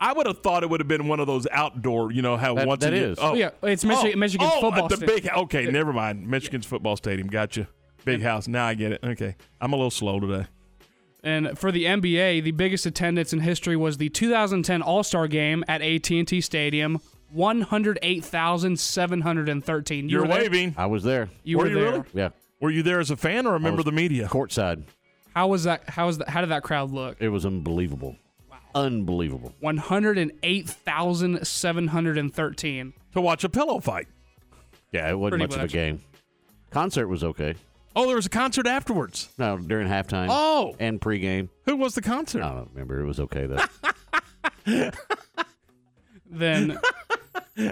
I would have thought it would have been one of those outdoor, you know, how That- once that a year- Oh, Yeah, it's oh, Michigan- oh, Michigan's oh, football at the stadium. big. Okay, never mind. Michigan's football stadium. Gotcha. Big house. Now I get it. Okay, I'm a little slow today. And for the NBA, the biggest attendance in history was the 2010 All-Star Game at AT&T Stadium, 108,713. You You're were there? waving. I was there. You Were were you there. really? Yeah. Were you there as a fan or a member of the media? Courtside. How was that? How was that? How did that crowd look? It was unbelievable. Unbelievable. 108,713. To watch a pillow fight. Yeah, it wasn't Pretty much, of much. a game. Concert was okay. Oh, there was a concert afterwards. No, during halftime. Oh. And pregame. Who was the concert? I don't remember. It was okay though. Then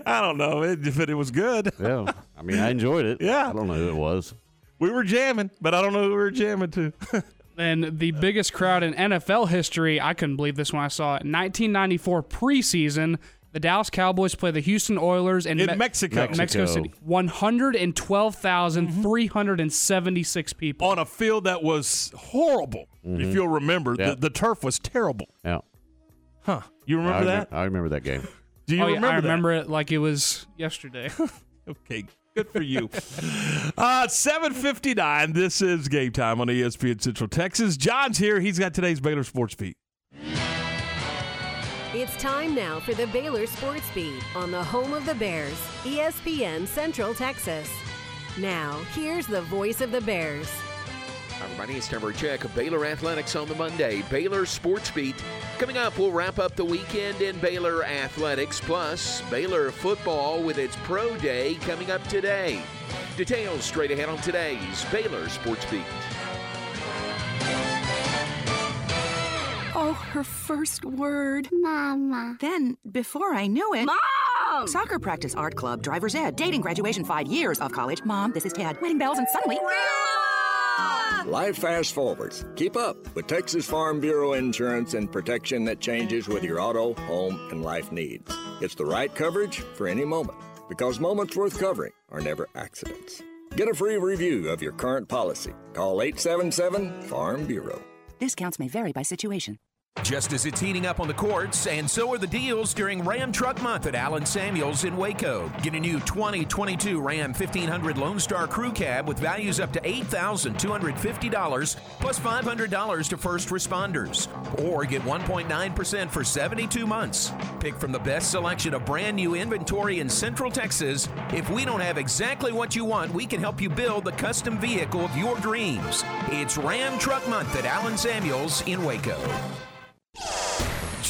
I don't know it, if it, it was good. yeah. I mean, I enjoyed it. Yeah. I don't know who it was. We were jamming, but I don't know who we were jamming to. then the biggest crowd in NFL history. I couldn't believe this when I saw it. 1994 preseason. The Dallas Cowboys play the Houston Oilers in, In Me- Mexico. Mexico Mexico. City. 112,376 people. on a field that was horrible. If mm-hmm. you'll remember, Yeah. the, the turf was terrible. Yeah. Huh? You I remember that? remember, I remember that game. Do you oh, yeah, remember I that? remember it like it was yesterday. Okay, good for you. uh, 759. This is game time on ESPN Central Texas. John's here. He's got today's Baylor Sports Beat. It's time now for the Baylor Sports Beat on the home of the Bears, ESPN Central Texas. Now, here's the voice of the Bears. Everybody, it's time for a check of Baylor Athletics on the Monday. Baylor Sports Beat. Coming up, we'll wrap up the weekend in Baylor Athletics, plus Baylor football with its pro day coming up today. Details straight ahead on today's Baylor Sports Beat. Oh, her first word. Mama. Then, before I knew it. Mom! Soccer practice, art club, driver's ed, dating, graduation, five years of college. Mom, this is Ted. Wedding bells, and suddenly. Life fast forwards. Keep up with Texas Farm Bureau insurance and protection that changes with your auto, home, and life needs. It's the right coverage for any moment because moments worth covering are never accidents. Get a free review of your current policy. Call 877 Farm Bureau. Discounts may vary by situation. Just as it's heating up on the courts, and so are the deals during Ram Truck Month at Allen Samuels in Waco. Get a new 2022 Ram 1500 Lone Star Crew Cab with values up to $8,250 plus $500 to first responders. Or get 1.9% for 72 months. Pick from the best selection of brand new inventory in Central Texas. If we don't have exactly what you want, we can help you build the custom vehicle of your dreams. It's Ram Truck Month at Allen Samuels in Waco.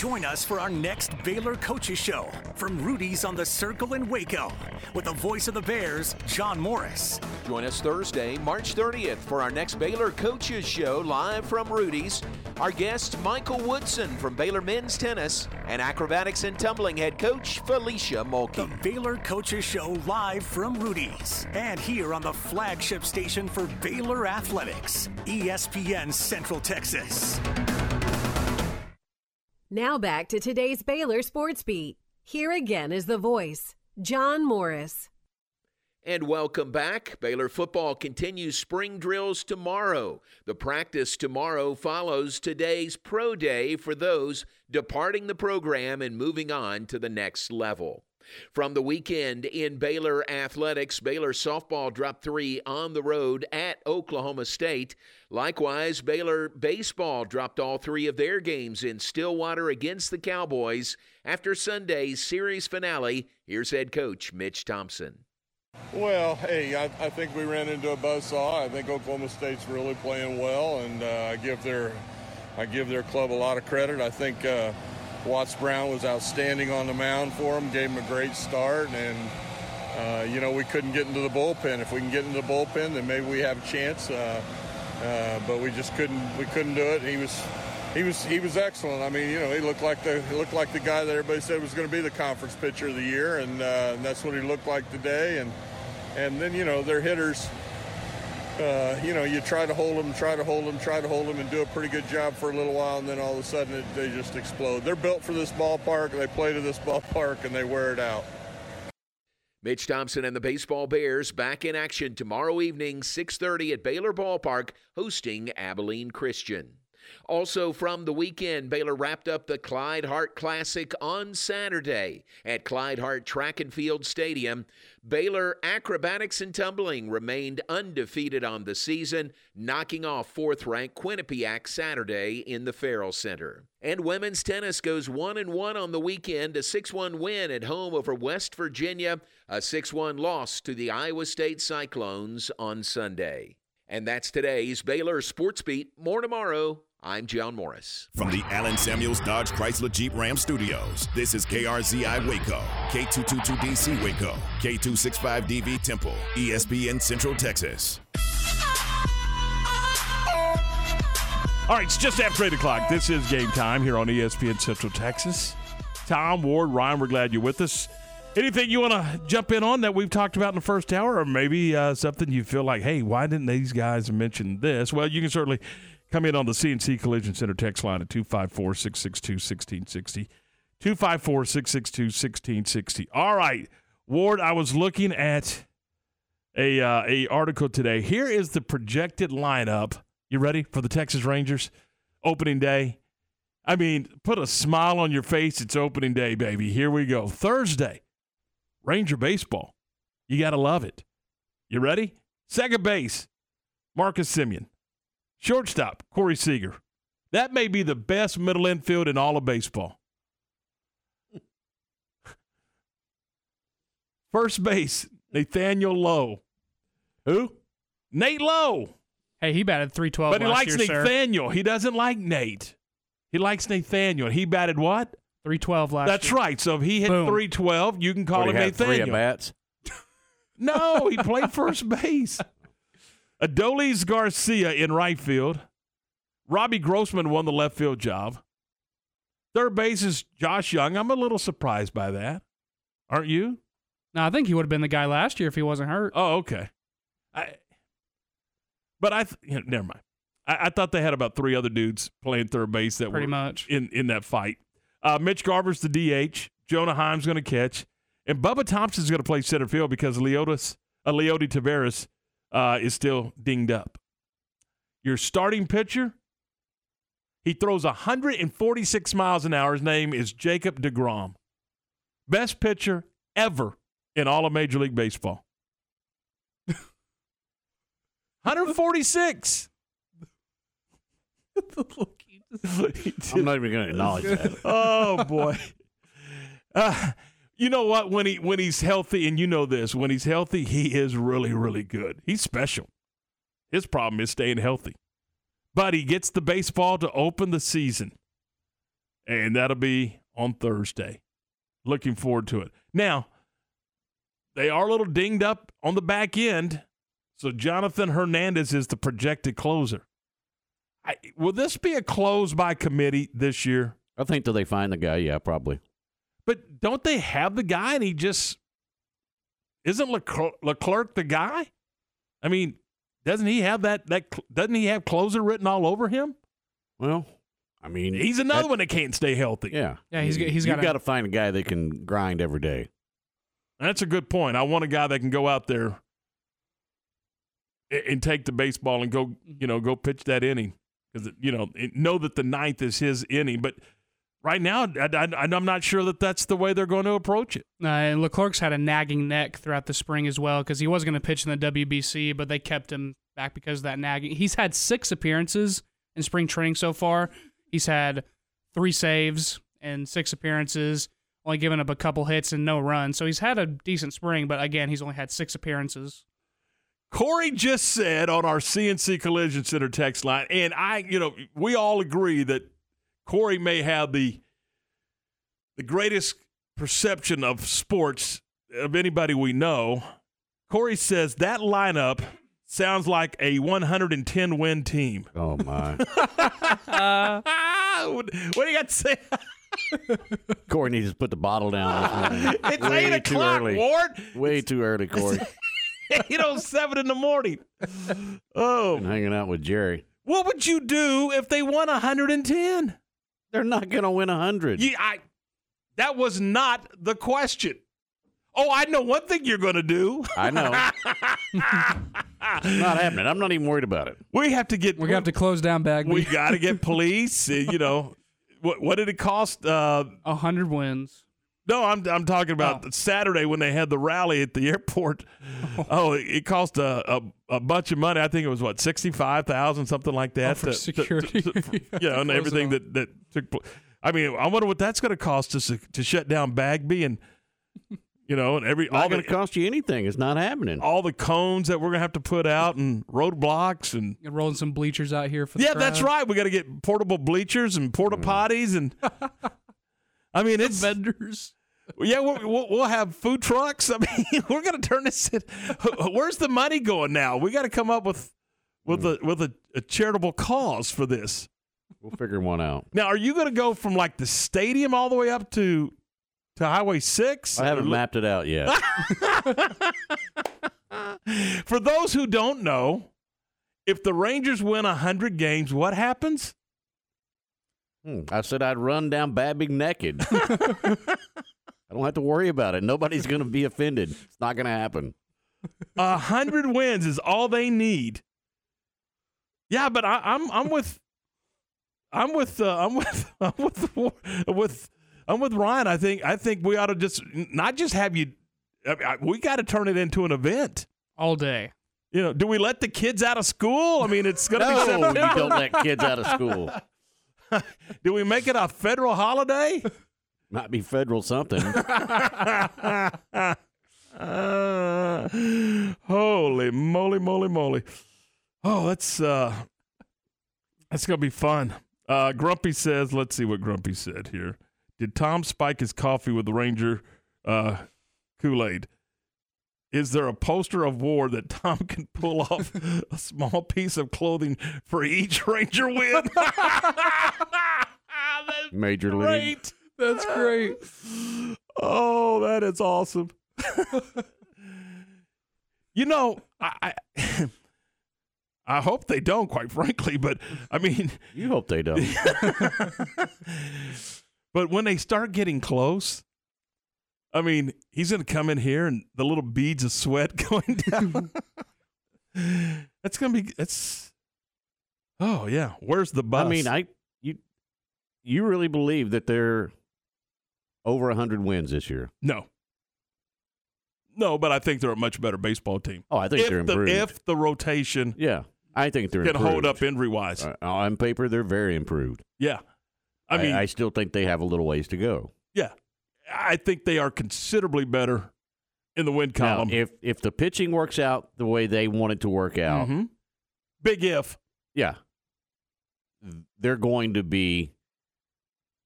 Join us for our next Baylor Coaches Show from Rudy's on the Circle in Waco with the voice of the Bears, John Morris. Join us Thursday, March 30th for our next Baylor Coaches Show live from Rudy's. Our guest, Michael Woodson from Baylor Men's Tennis and Acrobatics and Tumbling head coach, Felecia Mulkey. The Baylor Coaches Show live from Rudy's and here on the flagship station for Baylor Athletics, ESPN Central Texas. Now back to today's Baylor Sports Beat. Here again is the voice, John Morris. And welcome back. Baylor football continues spring drills tomorrow. The practice tomorrow follows today's pro day for those departing the program and moving on to the next level. From the weekend in Baylor athletics, Baylor softball dropped three on the road at Oklahoma State. Likewise, Baylor baseball dropped all three of their games in Stillwater against the Cowboys. After Sunday's series finale, here's head coach Mitch Thompson. Well, hey, I, I think we ran into a buzzsaw. I think Oklahoma State's really playing well, and uh, I give their I give their club a lot of credit. I think. Uh, Watts Brown was outstanding on the mound for him, gave him a great start, and uh, you know we couldn't get into the bullpen. If we can get into the bullpen, then maybe we have a chance. Uh, uh, but we just couldn't. We couldn't do it. He was, he was, he was excellent. I mean, you know, he looked like the he looked like the guy that everybody said was going to be the conference pitcher of the year, and, uh, and that's what he looked like today. And and then you know their hitters uh, you know, you try to hold them, try to hold them, try to hold them, and do a pretty good job for a little while, and then all of a sudden it, they just explode. They're built for this ballpark. They play to this ballpark, and they wear it out. Mitch Thompson and the Baseball Bears back in action tomorrow evening, 6:30 at Baylor Ballpark, hosting Abilene Christian. Also from the weekend, Baylor wrapped up the Clyde Hart Classic on Saturday at Clyde Hart Track and Field Stadium. Baylor acrobatics and tumbling remained undefeated on the season, knocking off fourth ranked Quinnipiac Saturday in the Ferrell Center. And women's tennis goes 1 and 1 on the weekend, a 6 1 win at home over West Virginia, a 6 1 loss to the Iowa State Cyclones on Sunday. And that's today's Baylor Sports Beat. More tomorrow. I'm John Morris. From the Allen Samuels Dodge Chrysler Jeep Ram Studios, this is KRZI Waco, K222DC Waco, K265DV Temple, ESPN Central Texas. All right, it's just after 8 o'clock. This is game time here on ESPN Central Texas. Tom, Ward, Ryan, we're glad you're with us. Anything you want to jump in on that we've talked about in the first hour, or maybe uh, something you feel like, hey, why didn't these guys mention this? Well, you can certainly Come in on the CNC Collision Center text line at 254 662 1660. 254 662 1660. All right, Ward, I was looking at a, uh, a article today. Here is the projected lineup. You ready for the Texas Rangers opening day? I mean, put a smile on your face. It's opening day, baby. Here we go. Thursday, Ranger baseball. You got to love it. You ready? Second base, Marcus Semien. Shortstop, Corey Seager. That may be the best middle infield in all of baseball. First base, Nathaniel Lowe. Who? Nate Lowe. Hey, he batted 312 But he last likes year, sir. Nathaniel. He doesn't like Nate. He likes Nathaniel. He batted what? 312 last That's year. right. So if he hit Boom. 312, you can call What, him he had three at bats. No, he played first base. Adolis Garcia in right field. Robbie Grossman won the left field job. Third base is Josh Jung. I'm a little surprised by that. Aren't you? No, I think he would have been the guy last year if he wasn't hurt. Oh, okay. I, but I, th- you know, never mind. I, I thought they had about three other dudes playing third base that Pretty were much. in in that fight. Uh, Mitch Garver's the DH. Jonah Heim's going to catch, and Bubba Thompson's going to play center field because Leotis, uh, Leody Taveras uh, is still dinged up. Your starting pitcher, he throws 146 miles an hour. His name is Jacob DeGrom. Best pitcher ever in all of Major League Baseball. 146. I'm not even going to acknowledge that. oh boy. Uh, you know what? When he when he's healthy, and you know this, when he's healthy, he is really really good. He's special. His problem is staying healthy, but he gets the baseball to open the season, and that'll be on Thursday. Looking forward to it. Now, they are a little dinged up on the back end, so Jonathan Hernandez is the projected closer. I, will this be a close by committee this year? I think till they find the guy, yeah, probably. But don't they have the guy and he just isn't Leclerc, Leclerc the guy? I mean, doesn't he have that that doesn't he have closer written all over him? Well, I mean, He's another that- one that can't stay healthy. Yeah, Yeah, he's You- got- he's you gotta- got to find a guy that can grind every day. That's a good point. I want a guy that can go out there a- and take the baseball and go, you know, go pitch that inning because you know know that the ninth is his inning. But right now, I, I'm not sure that that's the way they're going to approach it. Uh, and Leclerc's had a nagging neck throughout the spring as well because he was going to pitch in the WBC, but they kept him back because of that nagging. He's had six appearances in spring training so far. He's had three saves and six appearances, only given up a couple hits and no runs. So he's had a decent spring, but again, he's only had six appearances. Corey just said on our CNC Collision Center text line, and I, you know, we all agree that Corey may have the the greatest perception of sports of anybody we know. Corey says that lineup sounds like a 110 win team. Oh my! what do you got to say? Corey needs to put the bottle down. It's Way eight too o'clock, early. Ward. Way too early, Corey. 807 in the morning. Oh, Been hanging out with Jerry. what would you do if they won 110? They're not going to win hundred. Yeah, I, that was not the question. Oh, I know one thing you're going to do. I know. not happening. I'm not even worried about it. We have to get. We're going to have to close down Bagby. We got to get police. uh, you know, what what did it cost? Uh, A hundred wins. No, I'm I'm talking about Oh. Saturday when they had the rally at the airport. Oh, it, it cost a, a a bunch of money. I think it was what sixty five thousand, something like that. Oh, for to- to- security. to- for- you know, and everything that that took. pl- I mean, I wonder what that's going to cost us to, to shut down Bagby and you know, and every all Not going to cost you anything. It's not happening. all the cones that we're gonna have to put out and roadblocks and You're rolling some bleachers out here for the yeah, that's right. We got to get portable bleachers and porta mm. potties and I mean it's vendors. yeah we'll, we'll, we'll have food trucks. I mean we're gonna turn this. In, where's the money going now? We got to come up with with a with a, a charitable cause for this. We'll figure one out. Now, are you gonna go from like the stadium all the way up to to Highway Six? I haven't mapped it out yet. For those who don't know, if the Rangers win 100 games, what happens? Hmm, I said I'd run down Babbitt naked. I don't have to worry about it. Nobody's going to be offended. It's not going to happen. A 100 wins is all they need. Yeah, but I, I'm I'm with I'm with uh, I'm with I'm with with I'm with Ryan. I think I think we ought to just not just have you I mean, I, we got to turn it into an event all day. You know, do we let the kids out of school? I mean, it's going to No, be you September. don't let kids out of school. do we make it a federal holiday? Might be federal something. Uh, holy moly, moly, moly! Oh, that's uh, that's gonna be fun. Uh, Grumpy says, let's see what Grumpy said here. Did Tom spike his coffee with the Ranger uh, Kool Aid? Is there a poster of war that Tom can pull off a small piece of clothing for each Ranger win? Major league. That's great. Oh, that is awesome. you know, I, I I hope they don't, quite frankly, but I mean You hope they don't. but when they start getting close, I mean, he's gonna come in here and the little beads of sweat going down. that's gonna be that's Oh yeah. Where's the bus? I mean, I you you really believe that they're over hundred wins this year? No. No, but I think they're a much better baseball team. Oh, I think if they're the, improved. if the rotation Yeah, I think they're can hold up injury wise. Uh, on paper, they're very improved. Yeah. I I mean, I still think they have a little ways to go. yeah. I think they are considerably better in the win Now, column. if if the pitching works out the way they want it to work out, Mhm. Big if. yeah, they're going to be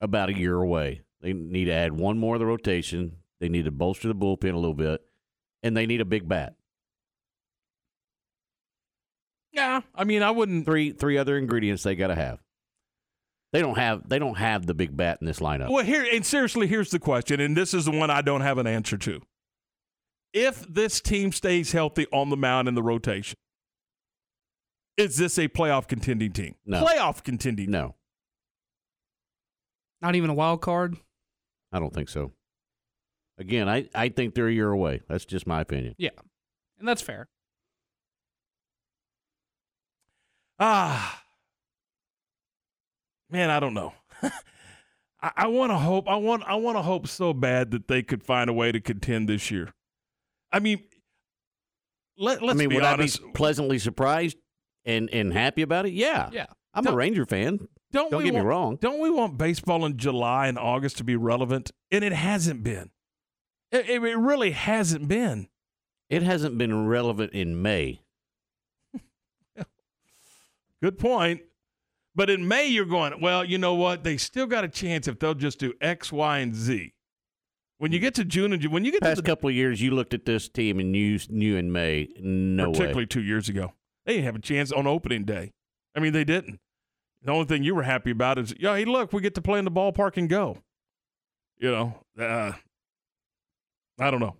about a year away. They need to add one more of the rotation. They need to bolster the bullpen a little bit, and they need a big bat. Yeah, I mean, I wouldn't. Three three other ingredients they got to have. They don't have they don't have the big bat in this lineup. Well, here and seriously, here's the question, and this is the one I don't have an answer to. If this team stays healthy on the mound in the rotation, is this a playoff contending team? No. Playoff contending. No, Not even a wild card. I don't think so. Again, I, I think they're a year away. That's just my opinion. Yeah, and that's fair. Ah, man, I don't know. I, I want to hope. I want. I want to hope so bad that they could find a way to contend this year. I mean, let, let's I mean, be would honest. I be pleasantly surprised and, and happy about it? Yeah. Yeah. I'm a Don't- Ranger fan. Don't, Don't we get me wrong. Don't we want baseball in July and August to be relevant? And it hasn't been. It, it it really hasn't been. It hasn't been relevant in May. Good point. But in May, you're going, well, you know what? They still got a chance if they'll just do X, Y, and Z. When you get to June and Ju- when you get Past to the, couple of years, you looked at this team and you knew in May, no particularly way. two years ago, they didn't have a chance on opening day. I mean, they didn't. The only thing you were happy about is, yeah, hey, look, we get to play in the ballpark and go. You know, uh, I don't know.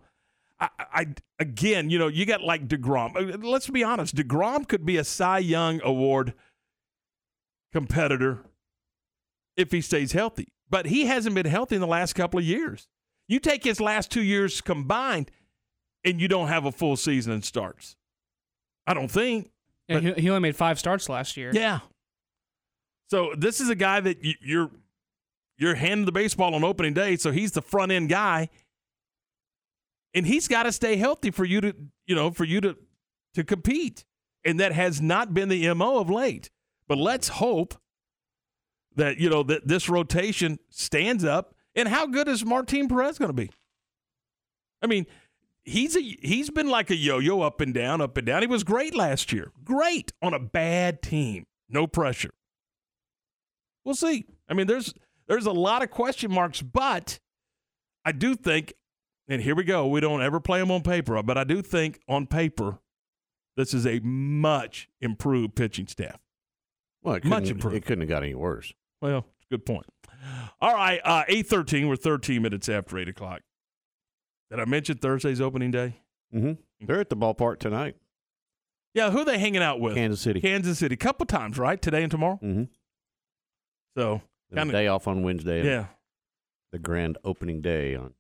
I, I again, you know, you got like Degrom. Uh, Let's be honest, Degrom could be a Cy Young Award competitor if he stays healthy, but he hasn't been healthy in the last couple of years. You take his last two years combined, and you don't have a full season and starts. I don't think. Yeah, he, he only made five starts last year. Yeah. So this is a guy that you're you're handing the baseball on opening day, so he's the front end guy, and he's got to stay healthy for you to you know for you to to compete, and that has not been the mo of late. But let's hope that you know that this rotation stands up. And how good is Martin Perez going to be? I mean, he's a he's been like a yo-yo up and down, up and down. He was great last year. Great on a bad team. No pressure. We'll see. I mean, there's there's a lot of question marks, but I do think, and here we go. We don't ever play them on paper, but I do think on paper, this is a much improved pitching staff. Well, it Much couldn't- improved. It couldn't have got any worse. Well, good point. All right, uh, eight thirteen. We're thirteen minutes after eight o'clock. Did I mention Thursday's opening day? Mm-hmm. They're at the ballpark tonight. Yeah, who are they hanging out with? Kansas City. Kansas City. Couple times, right? Today and tomorrow. Mm-hmm. So The day off on Wednesday. Yeah. The grand opening day on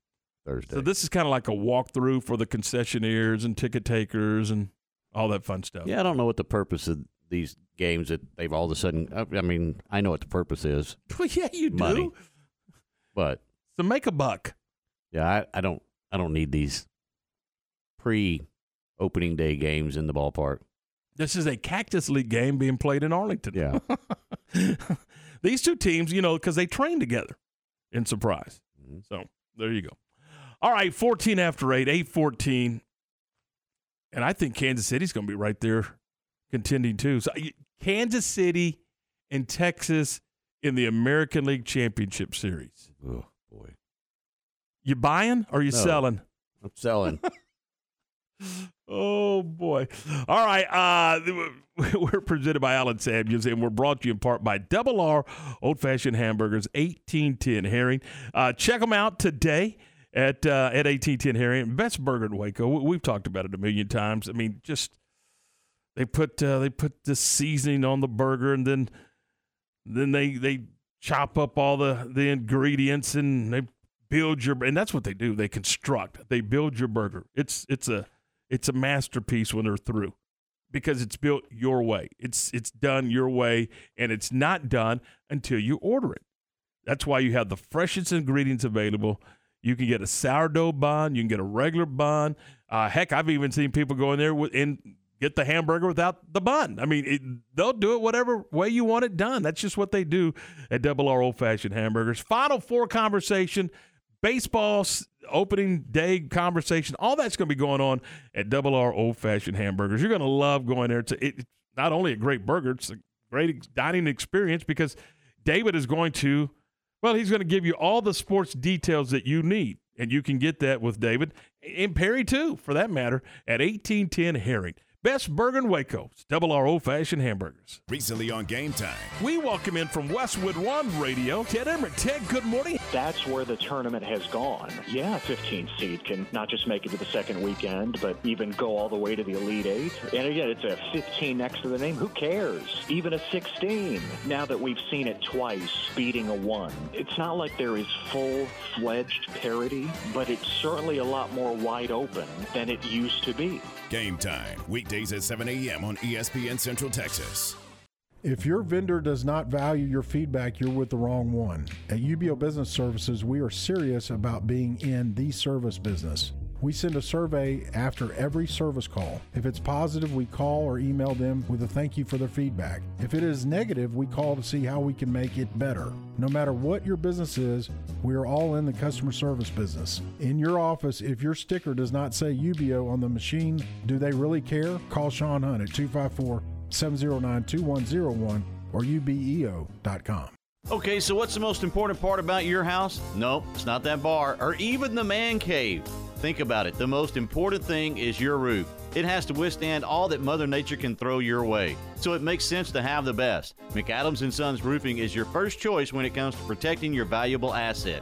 Thursday. So this is kind of like a walkthrough for the concessionaires and ticket takers and all that fun stuff. Yeah, I don't know what the purpose of these games that they've all of a sudden. I I mean, I know what the purpose is. Well, yeah, you do. But to make a buck. yeah, I, I don't. I don't need these pre opening day games in the ballpark. This is a Cactus League game being played in Arlington. Yeah. These two teams, you know, because they train together in surprise. Mm-hmm. So there you go. All right, 14 after 8, 814. And I think Kansas City's going to be right there contending too. So Kansas City and Texas in the American League Championship Series. Oh, boy. You buying or you No. selling? I'm selling. Oh boy! All right, uh, we're presented by Allen Samuels, and we're brought to you in part by Double R Old Fashioned Hamburgers, eighteen ten Herring. Uh, check them out today at uh, at eighteen ten Herring, best burger in Waco. We've talked about it a million times. I mean, just they put uh, they put the seasoning on the burger, and then then they they chop up all the the ingredients and they build your and that's what they do. They construct. They build your burger. It's it's a it's a masterpiece when they're through because it's built your way. It's it's done your way and it's not done until you order it. That's why you have the freshest ingredients available. You can get a sourdough bun, you can get a regular bun. Uh, heck, I've even seen people go in there with, and get the hamburger without the bun. I mean, it, they'll do it whatever way you want it done. That's just what they do at Double R Old Fashioned Hamburgers. Final four conversation baseball opening day conversation, all that's going to be going on at Double R Old Fashioned Hamburgers. You're going to love going there. It's, not only a great burger, it's a great dining experience because David is going to, well, he's going to give you all the sports details that you need. And you can get that with David and Perry, too, for that matter, at 1810 Herring. Best burger in Waco. It's Double R Old Fashioned Hamburgers. Recently on Game Time. We welcome in from Westwood One Radio, Ted Emrich. Ted, good morning. That's where the tournament has gone. Yeah, a 15 seed can not just make it to the second weekend, but even go all the way to the Elite Eight. And again, it's a 15 next to the name. Who cares? Even a 16. Now that we've seen it twice, beating a one, it's not like there is full fledged parity, but it's certainly a lot more wide open than it used to be. Game Time. Weekdays at 7 a.m. on ESPN Central Texas. If your vendor does not value your feedback, you're with the wrong one. At UBEO Business Services, we are serious about being in the service business. We send a survey after every service call. If it's positive, we call or email them with a thank you for their feedback. If it is negative, we call to see how we can make it better. No matter what your business is, we are all in the customer service business. In your office, if your sticker does not say UBEO on the machine, do they really care? Call Sean Hunt at 254 709 2101 or ubeo.com. Okay, so what's the most important part about your house? Nope, it's not that bar or even the man cave. Think about it. The most important thing is your roof. It has to withstand all that Mother Nature can throw your way. So it makes sense to have the best. McAdams and Sons Roofing is your first choice when it comes to protecting your valuable asset.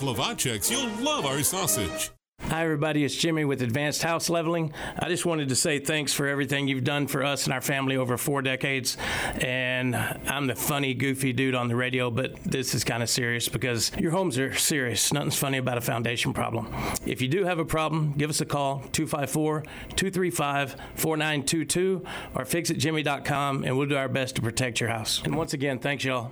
Slovacek's, you'll love our sausage. Hi, everybody. It's Jimmy with Advanced House Leveling. I just wanted to say thanks for everything you've done for us and our family over four decades. And I'm the funny, goofy dude on the radio, but this is kind of serious because your homes are serious. Nothing's funny about a foundation problem. If you do have a problem, give us a call 254 235 4922 or fixitjimmy.com and we'll do our best to protect your house. And once again, thanks, y'all.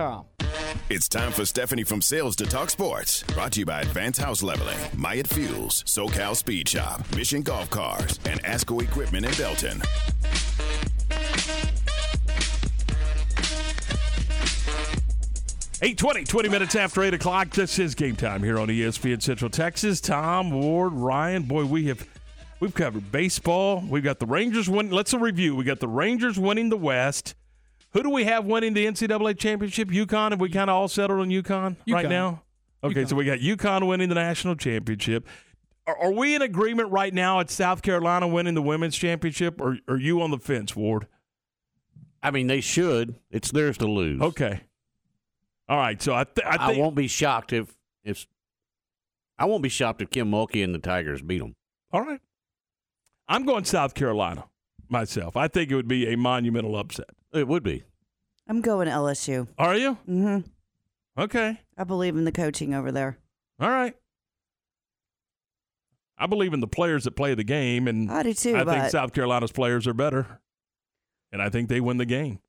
It's time for Stephanie from Sales to Talk Sports. Brought to you by Advanced House Leveling, Myatt Fuels, SoCal Speed Shop, Mission Golf Cars, and ASCO Equipment in Belton. Eight twenty, 20 minutes after 8 o'clock. This is game time here on ESPN Central Texas. Tom, Ward, Ryan. Boy, we have we've covered baseball. We've got the Rangers winning. Let's review. We got the Rangers winning the West. Who do we have winning the NCAA championship? UConn. Have we kind of all settled on UConn, right now? Okay, so we got UConn winning the national championship. Are, are we in agreement right now at South Carolina winning the women's championship, or are you on the fence, Ward? I mean, they should. It's theirs to lose. Okay. All right. So I, th- I I, won't be shocked if if I won't be shocked if Kim Mulkey and the Tigers beat them. All right. I'm going South Carolina myself. I think it would be a monumental upset. It would be. I'm going LSU. Are you? Mm-hmm. Okay. I believe in the coaching over there. All right. I believe in the players that play the game, and I do too, I think but- South Carolina's players are better, and I think they win the game.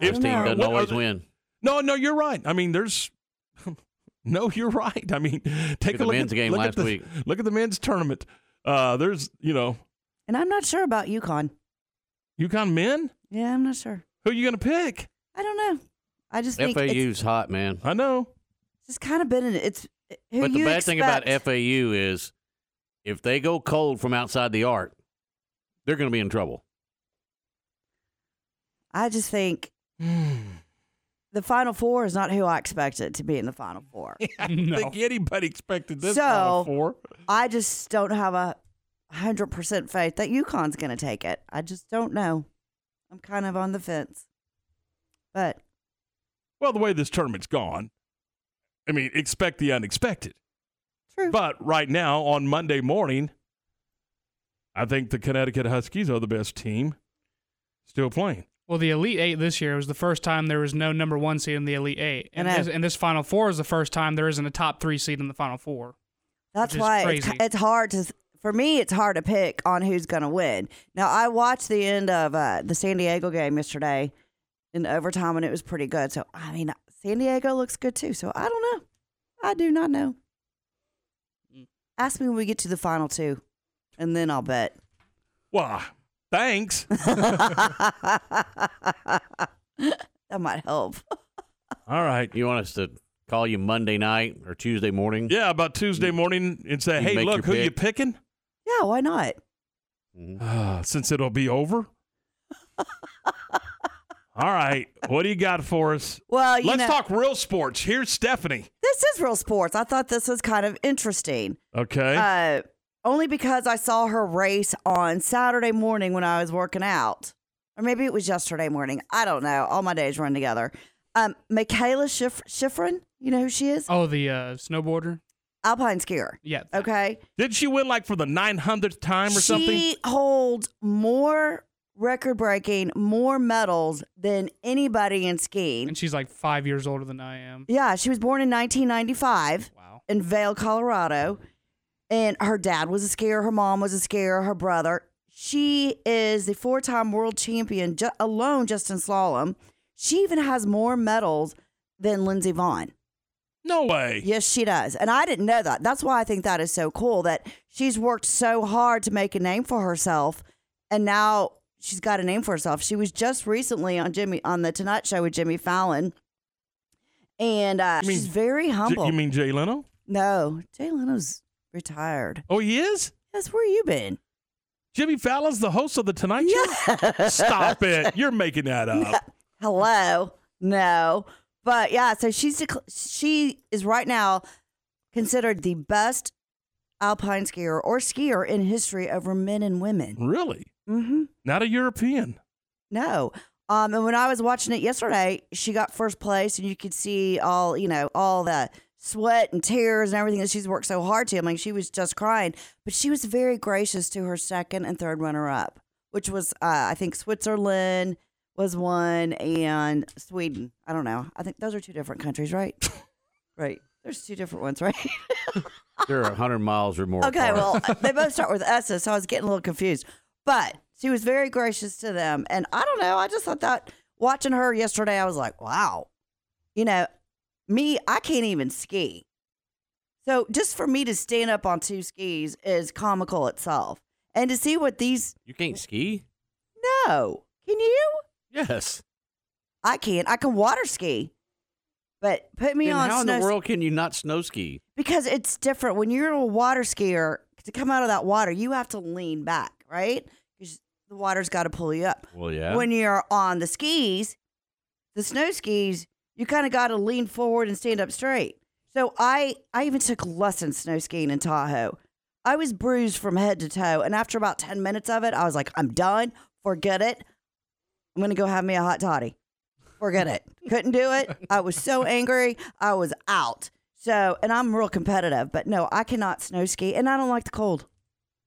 This team doesn't What- always are- win. No, no, you're right. I mean, there's. No, you're right. I mean, take at a the look men's at, game look at last the- week. Look at the men's tournament. Uh, there's, you know, And I'm not sure about UConn. UConn men. Yeah, I'm not sure. Who are you going to pick? I don't know. I just think it's FAU's hot, man. I know. It's just kind of been in. It's who but the you bad thing about expect. FAU is if they go cold from outside the arc, they're going to be in trouble. I just think the Final Four is not who I expected to be in the Final Four. I don't think anybody expected this so Final Four. I just don't have a hundred percent faith that UConn's going to take it. I just don't know. I'm kind of on the fence, but Well, the way this tournament's gone, I mean, expect the unexpected. True. But right now, on Monday morning, I think the Connecticut Huskies are the best team still playing. Well, the Elite Eight this year was the first time there was no number one seed in the Elite Eight, and, And I- this, and this Final Four is the first time there isn't a top three seed in the Final Four. That's which why it's, it's hard to. For me, it's hard to pick on who's going to win. Now, I watched the end of uh, the San Diego game yesterday in overtime, and it was pretty good. So, I mean, San Diego looks good too. So, I don't know. I do not know. Ask me when we get to the final two, and then I'll bet. Well, thanks. that might help. All right. You want us to call you Monday night or Tuesday morning? Yeah, about Tuesday morning and say, You hey, make look, your who you picking? Yeah, why not? Uh, since it'll be over. All right. What do you got for us? Well, you Let's know- talk real sports. Here's Stephanie. This is real sports. I thought this was kind of interesting. Okay. Uh, only because I saw her race on Saturday morning when I was working out. Or maybe it was yesterday morning. I don't know. All my days run together. Um, Mikaela Schif- Shiffrin, you know who she is? Oh, the uh, snowboarder. Alpine skier. Yeah. Okay. Did she win like for the 900th time or something? She holds more record breaking, more medals than anybody in skiing. And she's like five years older than I am. Yeah, she was born in 1995 wow. in Vail, Colorado. And her dad was a skier, her mom was a skier, her brother. She is the four time world champion ju- alone just in slalom. She even has more medals than Lindsey Vonn. No way. Yes, she does. And I didn't know that. That's why I think that is so cool that she's worked so hard to make a name for herself. And now she's got a name for herself. She was just recently on Jimmy on the Tonight Show with Jimmy Fallon, and uh, mean she's very J- humble. you mean Jay Leno? no? Jay Leno's retired. Oh, he is. Yes, where you been? Jimmy Fallon's the host of the Tonight Show. Stop it! You're making that up. Hello, no, but yeah. So she's dec- she is right now considered the best alpine skier or skier in history over men and women. Really? Mm-hmm. Not a European. No. Um, and when I was watching it yesterday, she got first place, and you could see all you know all the sweat and tears and everything that she's worked so hard to. I mean, she was just crying, but she was very gracious to her second and third runner up, which was uh, I think Switzerland was one and Sweden. I don't know. I think those are two different countries, right? right. There's two different ones, right? They're a hundred miles or more. Okay, apart. well, they both start with S's, so I was getting a little confused. But she was very gracious to them. And I don't know, I just thought that watching her yesterday, I was like, wow. You know, me, I can't even ski. So just for me to stand up on two skis is comical itself. And to see what these, you can't ski. no, can you? Yes. I can't. I can water ski. But put me Then on how in the world can you not snow ski? because it's different when you're a water skier to come out of that water you have to lean back right because the water's got to pull you up Well, yeah. when you're on the skis the snow skis you kind of got to lean forward and stand up straight so i i even took lessons snow skiing in tahoe i was bruised from head to toe and after about 10 minutes of it i was like i'm done forget it i'm gonna go have me a hot toddy. Forget it. Couldn't do it. I was so angry. I was out. So and i'm real competitive but no i cannot snow ski and i don't like the cold.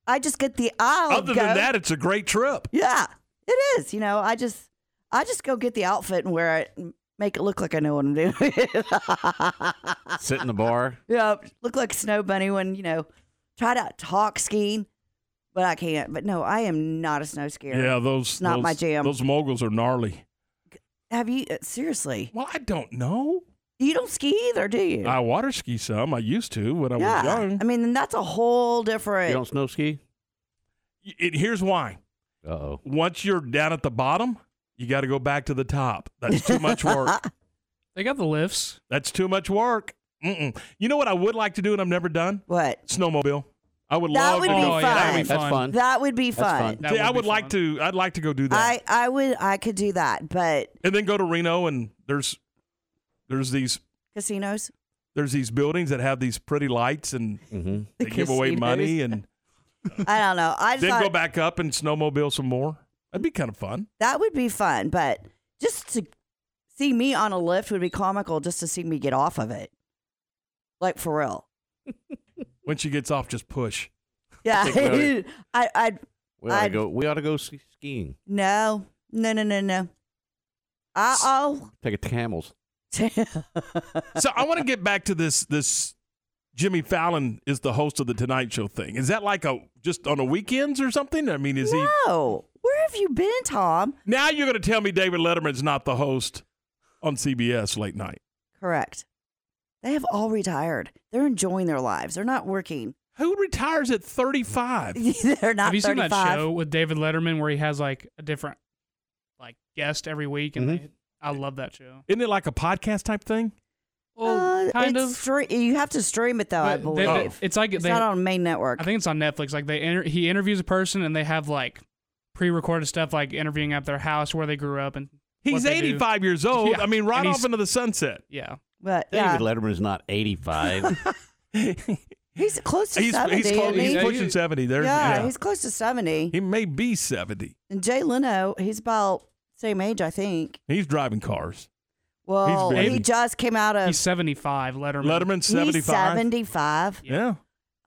I just get the I'll Other go. than that, it's a great trip. yeah it is you know i just i just go get the outfit and wear it and make it look like i know what i'm doing. Sit in the bar. yeah look like a snow bunny when you know try to talk skiing but i can't but no i am not a snow skier Yeah, those it's not those, my jam Those moguls are gnarly. have you uh, seriously Well, I don't know. you don't ski either do you I water ski some. I used to when I yeah was young. i mean that's a whole different You don't snow ski? It, here's why. Uh oh. Once you're down at the bottom, you got to go back to the top. That's too much work. They got the lifts. That's too much work. Mm-mm. You know what I would like to do and I've never done? What? Snowmobile. I would That love would to be go. fun. Yeah, that'd be That's fun. fun. That would be That's fun. fun. See, I would like to. I'd like to go do that, I, I would I could do that, but and then go to Reno and there's there's these casinos. there's these buildings that have these pretty lights and Mm-hmm. they give away casinos. money and I don't know. I just then thought go back up and snowmobile some more. That'd be kind of fun. that would be fun, but just to see me on a lift would be comical. Just to see me get off of it, like for real. When she gets off, just push. Yeah, Think about it. I I We ought to I'd- go. We ought to go ski- skiing. no no no no no. I, I'll Take it to camels. so I want to get back to this this Jimmy Fallon is the host of the Tonight Show thing. Is that like a just on the weekends or something? I mean, is he no. Where have you been, Tom? now you're going to tell me David Letterman's not the host on CBS late night? Correct. They have all retired. They're enjoying their lives. They're not working. Who retires at 35? They're not Have you seen that show with David Letterman where he has like a different like guest every week? And they, I love that show. Isn't it like a podcast type thing? Well, Uh, kind it's of. stre- you have to stream it though, I But they- believe. they- it's like it's they- not on main network. I think it's on Netflix. Like they inter- he interviews a person and they have like pre-recorded stuff like interviewing at their house where they grew up and He's they do. 85 years old. Yeah, I mean, right off into the sunset. Yeah. But David yeah, Letterman is not 85. he's close to He's, seventy. he's, close, isn't he's he? pushing 70. There, yeah, yeah. he's close to seventy. He may be 70. And Jay Leno, he's about same age, I think. He's driving cars. Well, he just came out of. He's 75, Letterman. Letterman's he's 75. seventy-five. Yeah.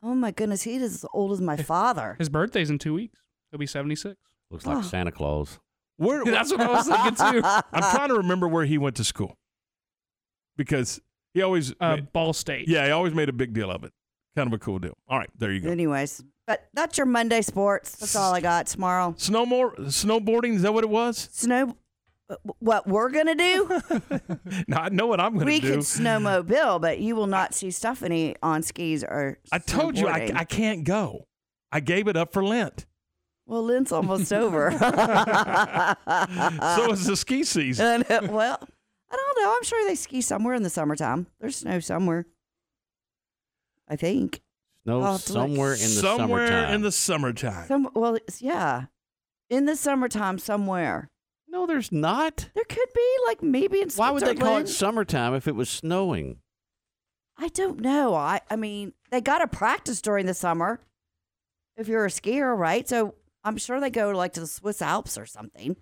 Oh my goodness, he is as old as my father. His birthday's in two weeks. He'll be 76. Looks like Oh. Santa Claus. Where, That's what I was thinking too. I'm trying to remember where he went to school because he always, Uh, ma- Ball State. yeah, he always made a big deal of it. Kind of a cool deal. All right, there you go. Anyways, but that's your Monday sports. That's all I got tomorrow. Snowmore, snowboarding, is that what it was? Snow. What we're gonna do? No, I know what I'm going to we do. We could snowmobile, but you will not see Stephanie on skis or. I told you I. I can't go. I gave it up for Lent. Well, Lent's almost over. so is the ski season. And, uh, well, I don't know. I'm sure they ski somewhere in the summertime. There's snow somewhere. I think. Snow I'll have to look. somewhere in the summertime. Somewhere summertime. in the summertime. Some well, it's, yeah, in the summertime somewhere. no, there's not. There could be like maybe in Why would they call it Switzerland. summertime if it was snowing? I don't know. I I mean, they got to practice during the summer. If you're a skier, right? So I'm sure they go like to the Swiss Alps or something.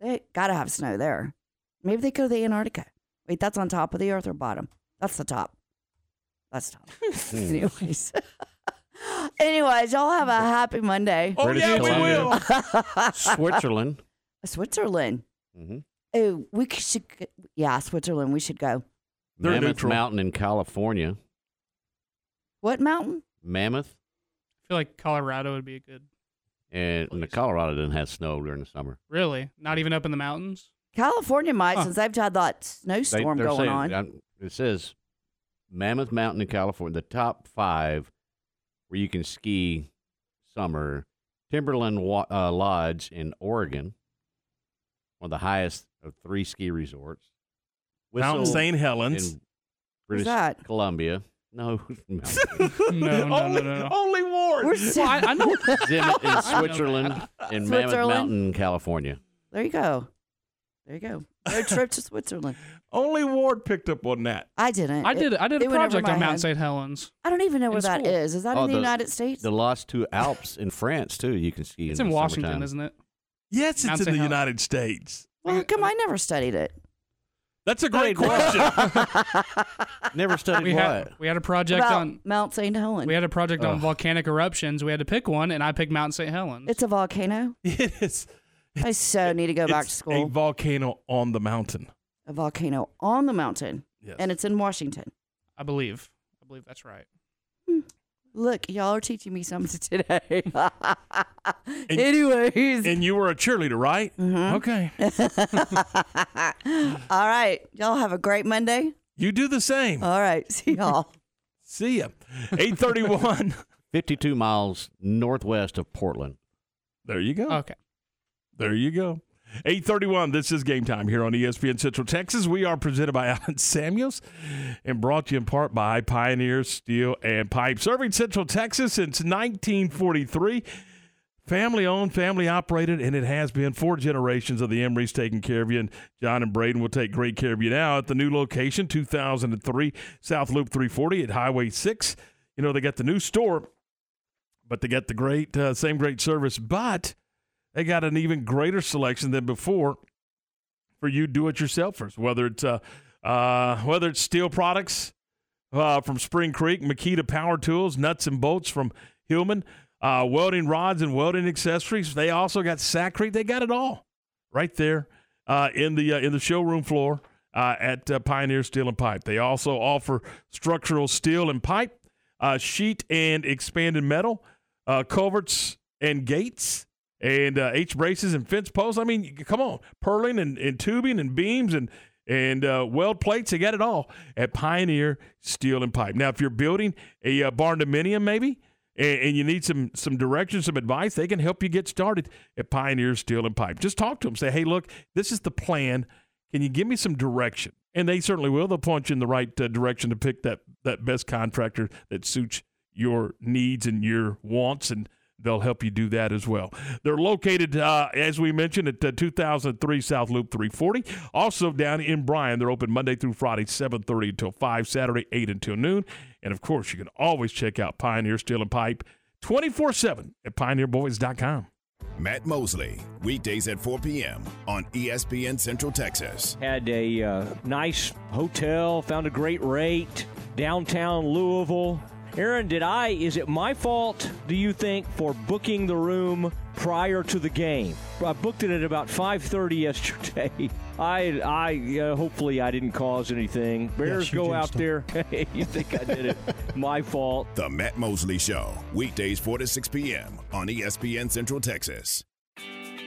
They got to have snow there. Maybe they go to the Antarctica. Wait, that's on top of the Earth or bottom? That's the top. That's top. Anyways. Anyways, y'all have a happy Monday. Oh, British yeah, we will. Switzerland. Switzerland. hmm Oh, we should. Yeah, Switzerland. We should go. They're Mammoth neutral. Mountain in California. What mountain? Mammoth. I feel like Colorado would be a good. And and the Colorado doesn't have snow during the summer. Really? Not even up in the mountains? California might, Huh. since they've had that They- snowstorm they're going saying- on. I'm- It says Mammoth Mountain in California, the top five where you can ski summer. Timberline uh, Lodge in Oregon, one of the highest of three ski resorts. Mountain Whistler St. Helens. in British that? Columbia. No, No, no, no, only, no, no. only Ward. We're Well, I, I know. Zermatt in Switzerland, and Mammoth Switzerland? Mountain, California. There you go. There you go. Road trip to Switzerland. Only Ward picked up on that. I didn't. I did. It- I did a it went over project my on Mount head. St. Helens. I don't even know in where that school. is. Is that Oh, in the, the- United States? The Lost Two Alps in France too. You can ski. It's in, in the Washington, summertime. isn't it? Yes, Mount it's in St. the Hel- United States. well, how come I never studied it? That's a great question. Never studied We what? had we had a project About on Mount St. Helens. we had a project on volcanic eruptions. We had to pick one, and I picked Mount St. Helens. it's a volcano. it is. I so need to go back to It's A school. volcano on the mountain. A volcano on the mountain, Yes. and it's in Washington. I believe. I believe that's right. Look, y'all are teaching me something today. Anyways, and you were a cheerleader, right? Mhm. Okay. all right, y'all have a great Monday. You do the same. All right, see y'all. See ya. 831. 52 miles northwest of Portland. there you go. Okay. There you go. 831, this is game time here on ESPN Central Texas. We are presented by Allen Samuels and brought to you in part by Pioneer Steel and Pipe. Serving Central Texas since 1943. Family owned, family operated, and it has been four generations of the Emrich's taking care of you. And John and Braden will take great care of you now at the new location, 2003 South Loop 340 at Highway 6. You know, they got the new store, but they got the great, uh, same great service, but they got an even greater selection than before for you do-it-yourselfers. Whether it's uh, uh, whether it's steel products uh, from Spring Creek, Makita Power Tools, nuts and bolts from Hillman, uh, welding rods and welding accessories. They also got Sakrete. They got it all right there uh, in the uh, in the showroom floor at Pioneer Steel and Pipe. They also offer structural steel and pipe, sheet and expanded metal, culverts and gates, and uh, H braces and fence posts. I mean, come on, purling and, and tubing and beams and and uh, weld plates. They got it all at Pioneer Steel and Pipe. Now, if you're building a uh, barn dominium, maybe. And, you need some some direction, some advice. They can help you get started at Pioneer Steel and Pipe. Just talk to them. Say, "Hey, look, this is the plan. Can you give me some direction?" And they certainly will. They'll point you in the right uh, direction to pick that that best contractor that suits your needs and your wants, and they'll help you do that as well. They're located, uh, as we mentioned, at uh, 2003 South Loop 340. Also down in Bryan, they're open Monday through Friday, 7:30 until 5, Saturday 8 until noon. And of course, you can always check out Pioneer Steel and Pipe 24/7 at pioneerboys.com. Matt Mosley, weekdays at 4 p.m. on ESPN Central Texas. Had a uh, nice hotel, found a great rate downtown Louisville. Aaron, did I? Is it my fault? Do you think for booking the room prior to the game? I booked it at about 5:30 yesterday. I, I, uh, hopefully I didn't cause anything. Bears you go out jinxed there. Hey, you think I did it? my fault. The Matt Mosley Show, weekdays 4 to 6 p.m. on ESPN Central Texas.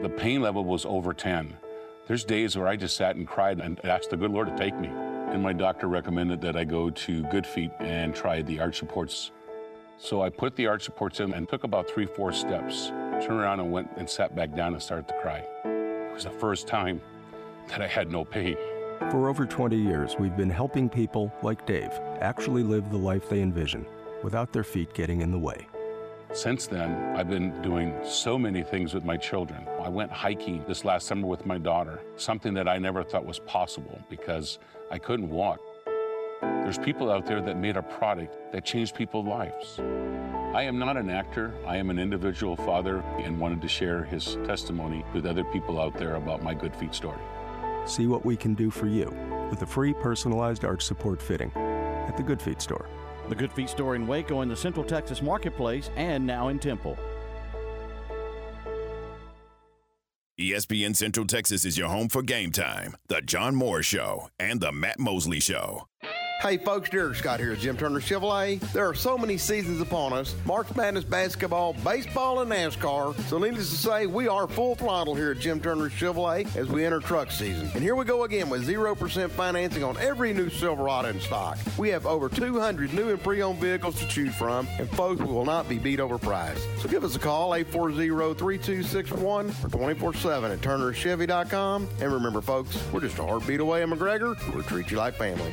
The pain level was over 10. There's days where I just sat and cried and asked the good Lord to take me. And my doctor recommended that I go to Good Feet and try the arch supports. So I put the arch supports in and took about three, four steps. Turned around and went and sat back down and started to cry. It was the first time that I had no pain. For over 20 years, we've been helping people like Dave actually live the life they envision without their feet getting in the way. Since then, I've been doing so many things with my children. I went hiking this last summer with my daughter, something that I never thought was possible because I couldn't walk. There's people out there that made a product that changed people's lives. I am not an actor. I am an individual father and wanted to share his testimony with other people out there about my Good Feet story. See what we can do for you with a free personalized arch support fitting at the Good Feet store. The Good Feet store in Waco in the Central Texas Marketplace and now in Temple. ESPN Central Texas is your home for game time, the John Moore Show, and the Matt Mosley Show. Hey folks, Derek Scott here at Jim Turner Chevrolet. There are so many seasons upon us March Madness basketball, baseball, and NASCAR. So, needless to say, we are full throttle here at Jim Turner Chevrolet as we enter truck season. And here we go again with 0% financing on every new Silverado in stock. We have over 200 new and pre owned vehicles to choose from, and folks, we will not be beat over price. So, give us a call 840 3261 or 24 7 at turnerchevy.com. And remember, folks, we're just a heartbeat away in McGregor. We'll treat you like family.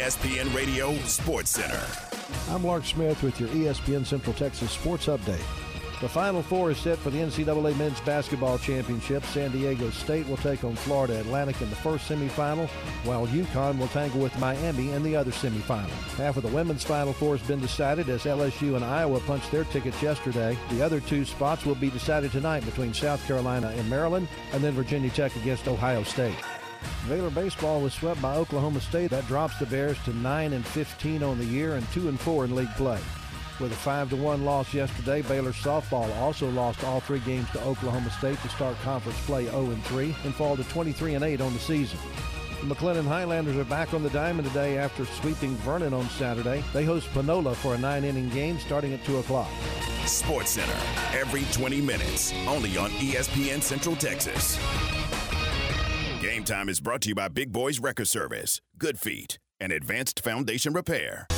ESPN Radio Sports Center. I'm Lark Smith with your ESPN Central Texas Sports Update. The Final Four is set for the NCAA Men's Basketball Championship. San Diego State will take on Florida Atlantic in the first semifinal, while UConn will tangle with Miami in the other semifinal. Half of the women's Final Four has been decided as LSU and Iowa punched their tickets yesterday. The other two spots will be decided tonight between South Carolina and Maryland, and then Virginia Tech against Ohio State. Baylor baseball was swept by Oklahoma State. That drops the Bears to 9 and 15 on the year and 2 and 4 in league play. With a 5 to 1 loss yesterday, Baylor softball also lost all three games to Oklahoma State to start conference play 0 and 3 and fall to 23 and 8 on the season. The McLennan Highlanders are back on the diamond today after sweeping Vernon on Saturday. They host Panola for a nine inning game starting at 2 o'clock. Sports Center, every 20 minutes, only on ESPN Central Texas. Game Time is brought to you by Big Boys Wrecker Service, Good Feet, and Advanced Foundation Repair. All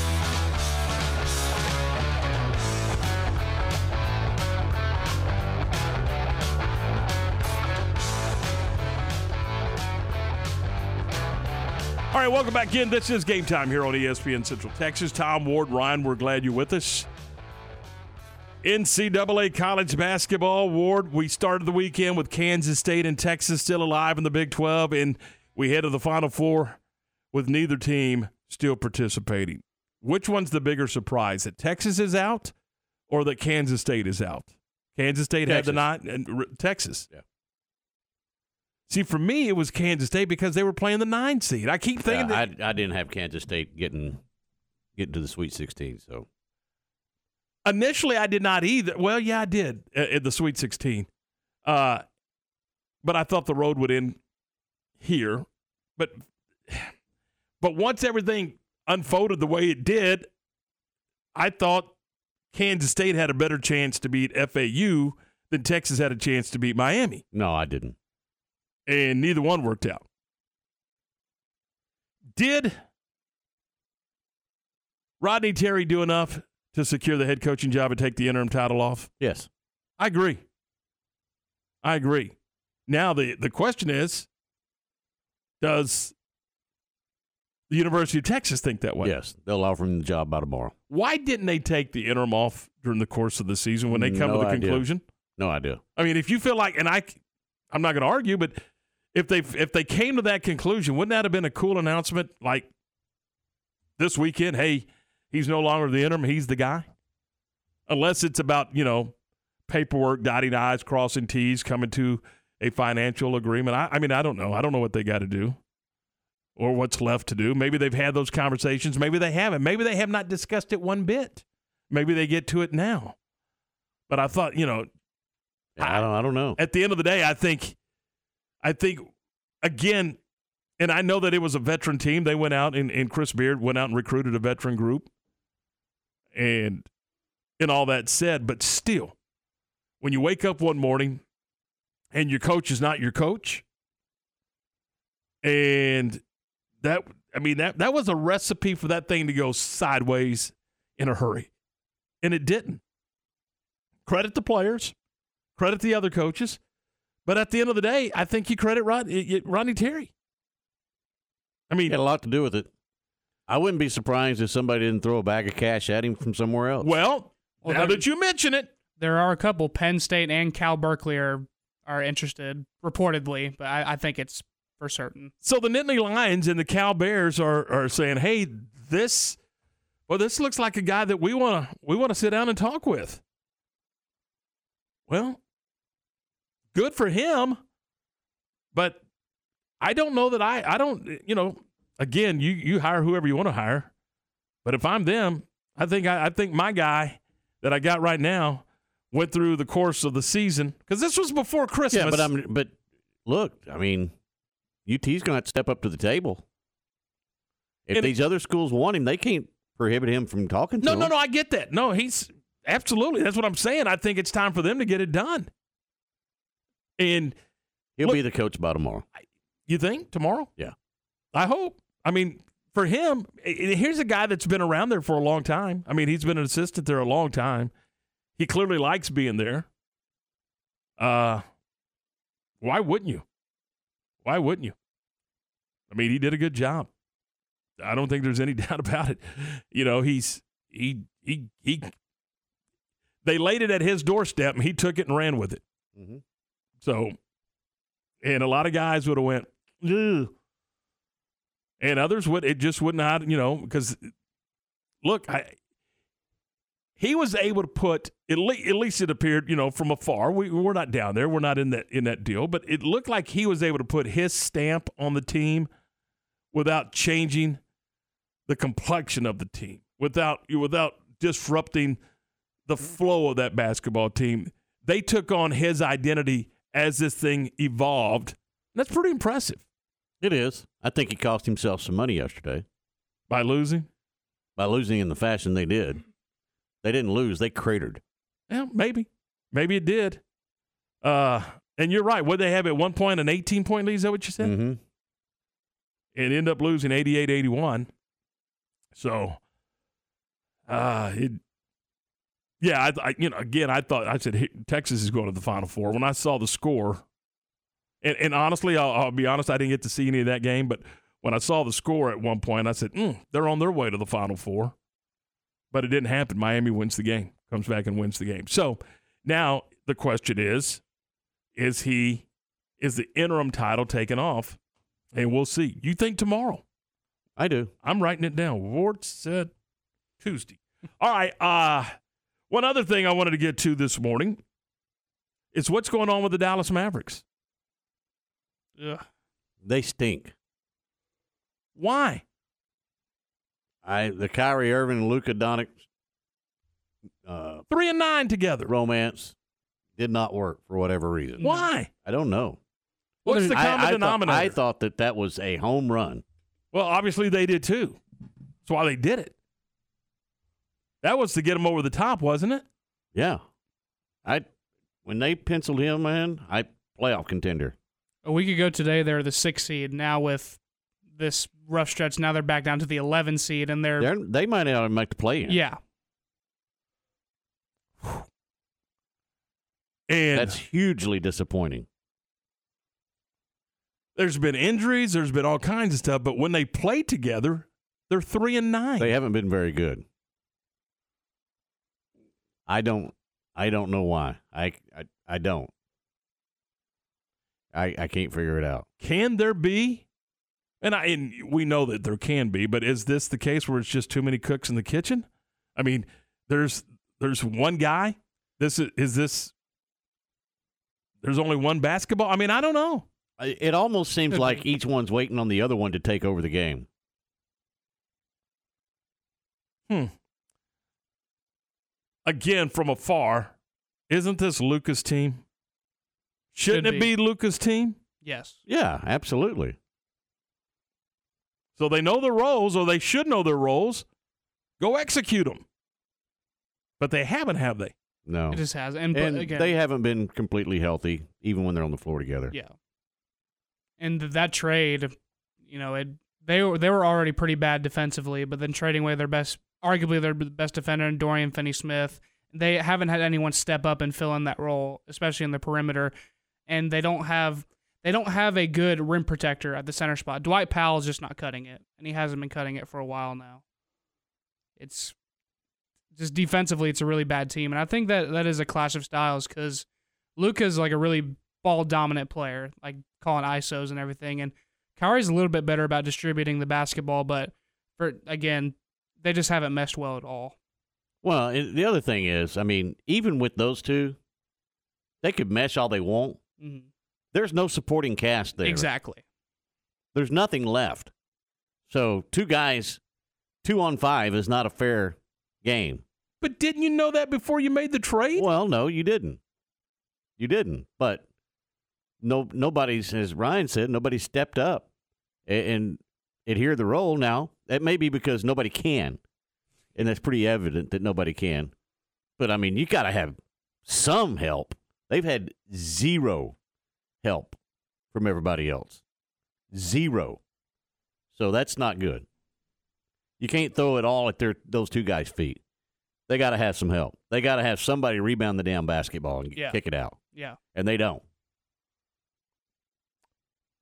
right, welcome back in. This is game time here on ESPN Central Texas. Tom Ward, Ryan, we're glad you're with us. NCAA college basketball, award. We started the weekend with Kansas State and Texas still alive in the Big 12, and we head to the Final Four with neither team still participating. Which one's the bigger surprise? That Texas is out or that Kansas State is out? Kansas State had the Texas. nine, and r- Texas. Yeah. See, for me, it was Kansas State because they were playing the nine seed. I keep thinking Yeah, that I, I didn't have Kansas State getting getting to the Sweet 16, so Initially, I did not either. Well, yeah, I did at, at the Sweet 16. Uh, but I thought the road would end here. But but once everything unfolded the way it did, I thought Kansas State had a better chance to beat FAU than Texas had a chance to beat Miami. no, I didn't. And neither one worked out. Did Rodney Terry do enough to secure the head coaching job and take the interim title off? Yes. I agree. I agree. Now the the question is, does the University of Texas think that way? Yes, they'll offer him the job by tomorrow. Why didn't they take the interim off during the course of the season when they come No to the idea. conclusion? No idea. I mean, if you feel like, and I, I'm not going to argue, but if they if they came to that conclusion, wouldn't that have been a cool announcement? Like this weekend, hey, he's no longer the interim; he's the guy. Unless it's about you know paperwork, dotting i's, crossing t's, coming to a financial agreement. I, I mean, I don't know. I don't know what they got to do or what's left to do. Maybe they've had those conversations. Maybe they haven't. Maybe they have not discussed it one bit. Maybe they get to it now. But I thought, you know, I don't. I don't know. at the end of the day, I think, I think, again, and I know that it was a veteran team. They went out and, and Chris Beard went out and recruited a veteran group, and and all that said, but still, when you wake up one morning and your coach is not your coach, and that I mean that that was a recipe for that thing to go sideways in a hurry, and it didn't. Credit the players credit the other coaches, but at the end of the day, I think you credit Rod, Rodney Terry. I mean, had a lot to do with it. I wouldn't be surprised if somebody didn't throw a bag of cash at him from somewhere else. Well, Well, now that you mention it, There are a couple. Penn State and Cal Berkeley are are interested, reportedly, but I, I think it's for certain. so the Nittany Lions and the Cal Bears are are saying, "Hey, this, well, this looks like a guy that we want to we want to sit down and talk with." Well, good for him, but I don't know that I I don't you know again you you hire whoever you want to hire, but if I'm them, I think I, I think my guy that I got right now went through the course of the season because this was before Christmas. yeah, but I'm. But look, I mean, UT's going to step up to the table. If And- these other schools want him, they can't prohibit him from talking to No, no, no. I get that. No, he's absolutely. That's what I'm saying. I think it's time for them to get it done. And He'll look- be the coach by tomorrow. you think tomorrow? Yeah. I hope. I mean, for him, here's a guy that's been around there for a long time. I mean, he's been an assistant there a long time. He clearly likes being there. Uh, why wouldn't you? Why wouldn't you? I mean, he did a good job. I don't think there's any doubt about it. You know, he's he he he. They laid it at his doorstep, and he took it and ran with it. Mm-hmm. So, and a lot of guys would have went. And others would. It just would not, you know, because look, I he was able to put at, le- at least it appeared, you know, from afar. We we're not down there, we're not in that in that deal, but it looked like he was able to put his stamp on the team without changing the complexion of the team, without without disrupting the mm-hmm. flow of that basketball team. They took on his identity as this thing evolved. That's pretty impressive. It is. I think he cost himself some money yesterday By losing? by losing in the fashion they did. They didn't lose; they cratered. Yeah, maybe. Maybe it did. Uh, and you're right. What they have at one point an 18 point lead? Is that what you said? Mm-hmm. And end up losing 88 81. So, uh, it, yeah, I, I, you know, again, I thought, I said, Texas is going to the Final Four. When I saw the score, and, and honestly, I'll, I'll be honest, I didn't get to see any of that game, but when I saw the score at one point, I said, mm, they're on their way to the Final Four. But it didn't happen. Miami wins the game, comes back and wins the game. So now the question is, is he, is the interim title taken off? And we'll see. You think tomorrow? I do. I'm writing it down. Ward said Tuesday. All right. Uh, one other thing I wanted to get to this morning is what's going on with the Dallas Mavericks. Ugh. They stink. Why? I the Kyrie Irving and Luka Doncic uh, Three and nine together. romance did not work for whatever reason. Why? I don't know. What's the common I, thought- denominator? I thought that that was a home run. Well, obviously they did too. That's why they did it. That was to get him over the top, wasn't it? Yeah, I when they penciled him in, I playoff contender. A week ago today, they're the sixth seed. Now with this rough stretch, now they're back down to the 11 seed, and they're, They're, they might not even make the play in. yeah. And That's hugely disappointing. there's been injuries, there's been all kinds of stuff, but when they play together, they're three and nine. They haven't been very good. I don't. I don't know why. I. I, I don't. I. I can't figure it out. Can there be? And I and we know that there can be, but is this the case where it's just too many cooks in the kitchen? I mean, there's there's one guy. This is, is this. There's only one basketball. I mean, I don't know. It almost seems like each one's waiting on the other one to take over the game. Hmm. Again, from afar, isn't this Luka's team? Shouldn't Should it be. be Luka's team? Yes. Yeah, absolutely. So they know their roles, or they should know their roles. Go execute them. But they haven't, have they? No, It just has. And, but and again, they haven't been completely healthy, even when they're on the floor together. Yeah. And th- that trade, you know, it they were they were already pretty bad defensively, but then trading away their best, arguably their b- best defender, in Dorian Finney-Smith, they haven't had anyone step up and fill in that role, especially in the perimeter, and they don't have they don't have a good rim protector at the center spot. Dwight Powell's just not cutting it, and he hasn't been cutting it for a while now. It's just defensively, it's a really bad team, and I think that that is a clash of styles because Luka's like a really ball dominant player, like calling ISOs and everything, and Kyrie's a little bit better about distributing the basketball, but for again, they just haven't meshed well at all. Well, the other thing is, I mean, even with those two, they could mesh all they want. Mhm. There's no supporting cast there. Exactly. There's nothing left. So two guys, two on five is not a fair game. But didn't you know that before you made the trade? Well, no, you didn't. You didn't. But no, nobody's, as Ryan said, nobody stepped up and, and adhere the role. Now that may be because nobody can, and that's pretty evident that nobody can. But I mean, you got to have some help. They've had zero help from everybody else. Zero. So that's not good. You can't throw it all at their those two guys' feet. They got to have some help. They got to have somebody rebound the damn basketball and Yeah. kick it out. Yeah. And they don't.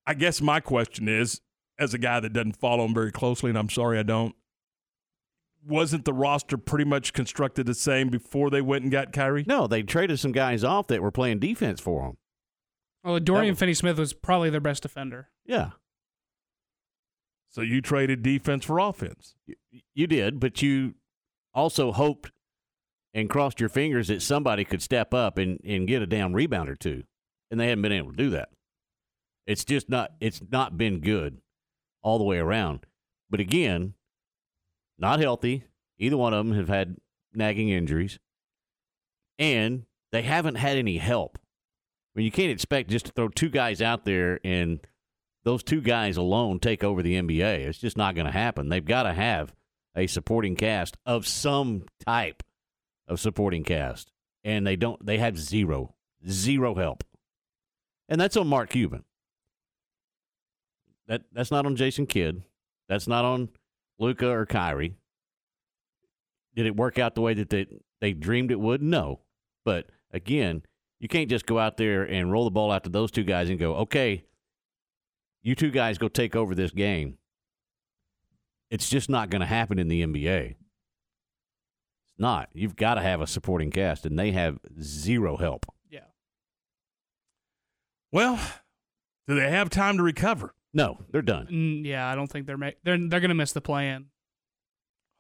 I guess my question is, as a guy that doesn't follow them very closely, and I'm sorry I don't, wasn't the roster pretty much constructed the same before they went and got Kyrie? No, they traded some guys off that were playing defense for them. Well, Dorian Finney-Smith was probably their best defender. Yeah. So you traded defense for offense. You did, but you also hoped and crossed your fingers that somebody could step up and, and get a damn rebound or two. And they haven't been able to do that. It's just not it's not been good all the way around. But again, not healthy. Either one of them have had nagging injuries. And they haven't had any help. I mean, you can't expect just to throw two guys out there and those two guys alone take over the NBA. It's just not going to happen. They've got to have a supporting cast of some type of supporting cast, and they don't. They have zero, zero help, and that's on Mark Cuban. That that's not on Jason Kidd. That's not on Luka or Kyrie. Did it work out the way that they they dreamed it would? No, but again, you can't just go out there and roll the ball out to those two guys and go, okay, you two guys go take over this game. It's just not going to happen in the NBA. It's not. You've got to have a supporting cast, and they have zero help. Yeah. Well, do they have time to recover? No, they're done. Mm, yeah, I don't think they're ma- they're they're going to miss the plan.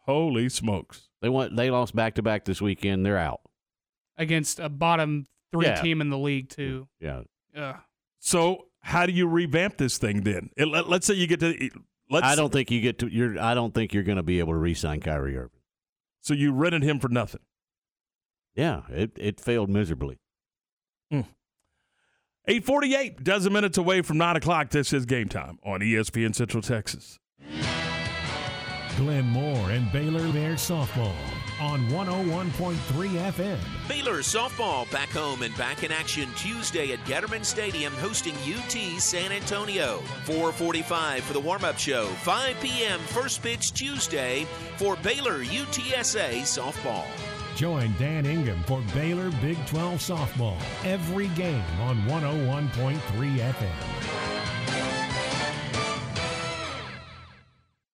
Holy smokes! They want they lost back to back this weekend. They're out against a bottom three yeah. team in the league too. Yeah. Ugh. So how do you revamp this thing then? It, let, us say you get to. Let's, I don't think you get to. You're. I don't think you're going to be able to re-sign Kyrie Irving. So you rented him for nothing. Yeah, it it failed miserably. Mm. 848, dozen minutes away from 9 o'clock. This is game time on ESPN Central Texas. Glenn Moore and Baylor Bear Softball on 101.3 FM. Baylor Softball back home and back in action Tuesday at Getterman Stadium hosting UT San Antonio. 445 for the warm-up show, 5 p.m. first pitch Tuesday for Baylor UTSA Softball. Join Dan Ingham for Baylor Big 12 softball every game on 101.3 FM.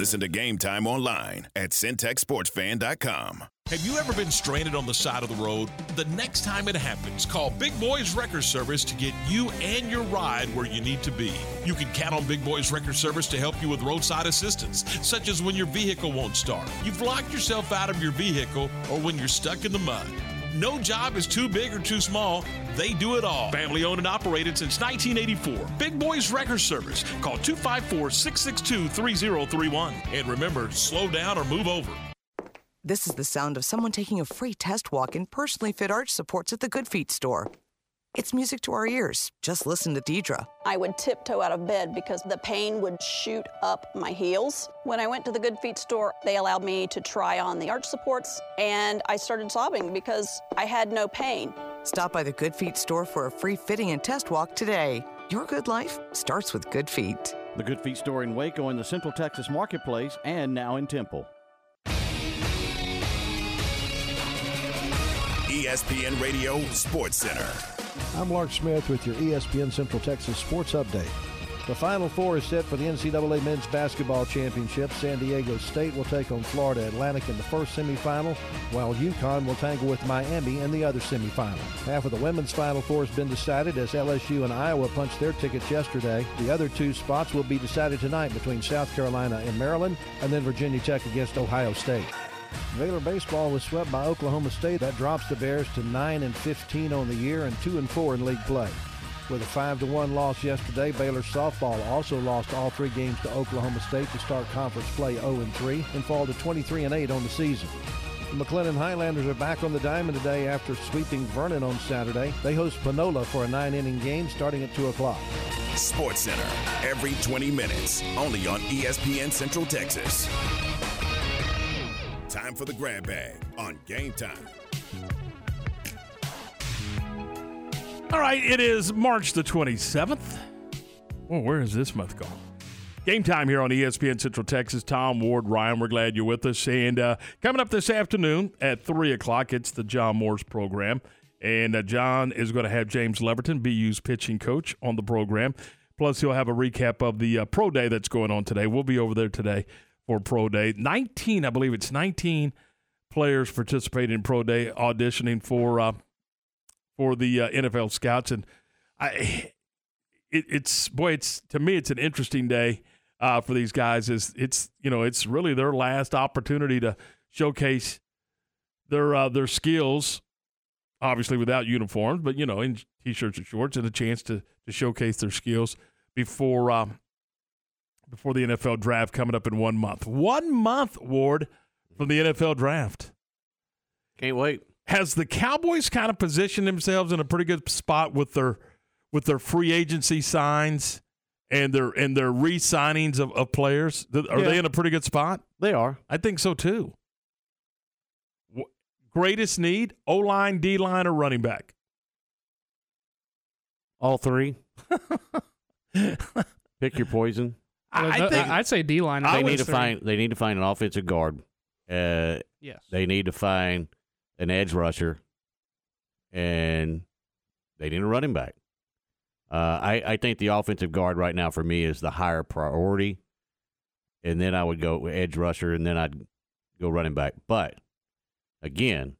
Listen to Game Time online at centexsportsfan.com. Have you ever been stranded on the side of the road? The next time it happens, call Big Boys Wrecker Service to get you and your ride where you need to be. You can count on Big Boys Wrecker Service to help you with roadside assistance, such as when your vehicle won't start, you've locked yourself out of your vehicle, or when you're stuck in the mud. No job is too big or too small. They do it all. Family owned and operated since 1984. Big Boys Wrecker Service. Call 254 662 3031. And remember, slow down or move over. This is the sound of someone taking a free test walk in personally fit arch supports at the Good Feet store. It's music to our ears. Just listen to Deidre. I would tiptoe out of bed because the pain would shoot up my heels. When I went to the Good Feet store, they allowed me to try on the arch supports, and I started sobbing because I had no pain. Stop by the Good Feet store for a free fitting and test walk today. Your good life starts with Good Feet. The Good Feet store in Waco in the Central Texas Marketplace and now in Temple. ESPN Radio Sports Center. I'm Lark Smith with your ESPN Central Texas Sports Update. The Final Four is set for the NCAA Men's Basketball Championship. San Diego State will take on Florida Atlantic in the first semifinal, while UConn will tangle with Miami in the other semifinal. Half of the women's Final Four has been decided as LSU and Iowa punched their tickets yesterday. The other two spots will be decided tonight between South Carolina and Maryland, and then Virginia Tech against Ohio State. Baylor baseball was swept by Oklahoma State. That drops the Bears to 9 and 15 on the year and 2 and 4 in league play. With a 5 to 1 loss yesterday, Baylor softball also lost all three games to Oklahoma State to start conference play 0 and 3 and fall to 23 and 8 on the season. The McLennan Highlanders are back on the diamond today after sweeping Vernon on Saturday. They host Panola for a nine inning game starting at 2 o'clock. Sports Center, every 20 minutes, only on ESPN Central Texas. Time for the grab bag on Game Time. All right, it is March the 27th. Well, where is this month gone? Game time here on ESPN Central Texas. Tom Ward, Ryan, we're glad you're with us. And uh, coming up this afternoon at 3 o'clock, it's the John Morris program. And uh, John is going to have James Leverton, BU's pitching coach, on the program. Plus, he'll have a recap of the uh, pro day that's going on today. We'll be over there today for pro day. 19, I believe it's 19 players participating in pro day, auditioning for uh, for the uh, NFL scouts, and I, it, it's boy, it's to me, it's an interesting day uh, for these guys. Is it's you know it's really their last opportunity to showcase their uh, their skills, obviously without uniforms, but you know in t-shirts and shorts, and a chance to to showcase their skills before um, before the NFL draft coming up in one month. One month, Ward, from the NFL draft. Can't wait. Has the Cowboys kind of positioned themselves in a pretty good spot with their with their free agency signs and their and their re-signings of, of players? Are Yeah. they in a pretty good spot? They are. I think so too. greatest need? O line, D line, or running back? All three. Pick your poison. I, think I'd say D line. They need to find. They need to find an offensive guard. Uh, yes. They need to find an edge rusher, and they need a running back. Uh, I I think the offensive guard right now for me is the higher priority, and then I would go edge rusher, and then I'd go running back. But again,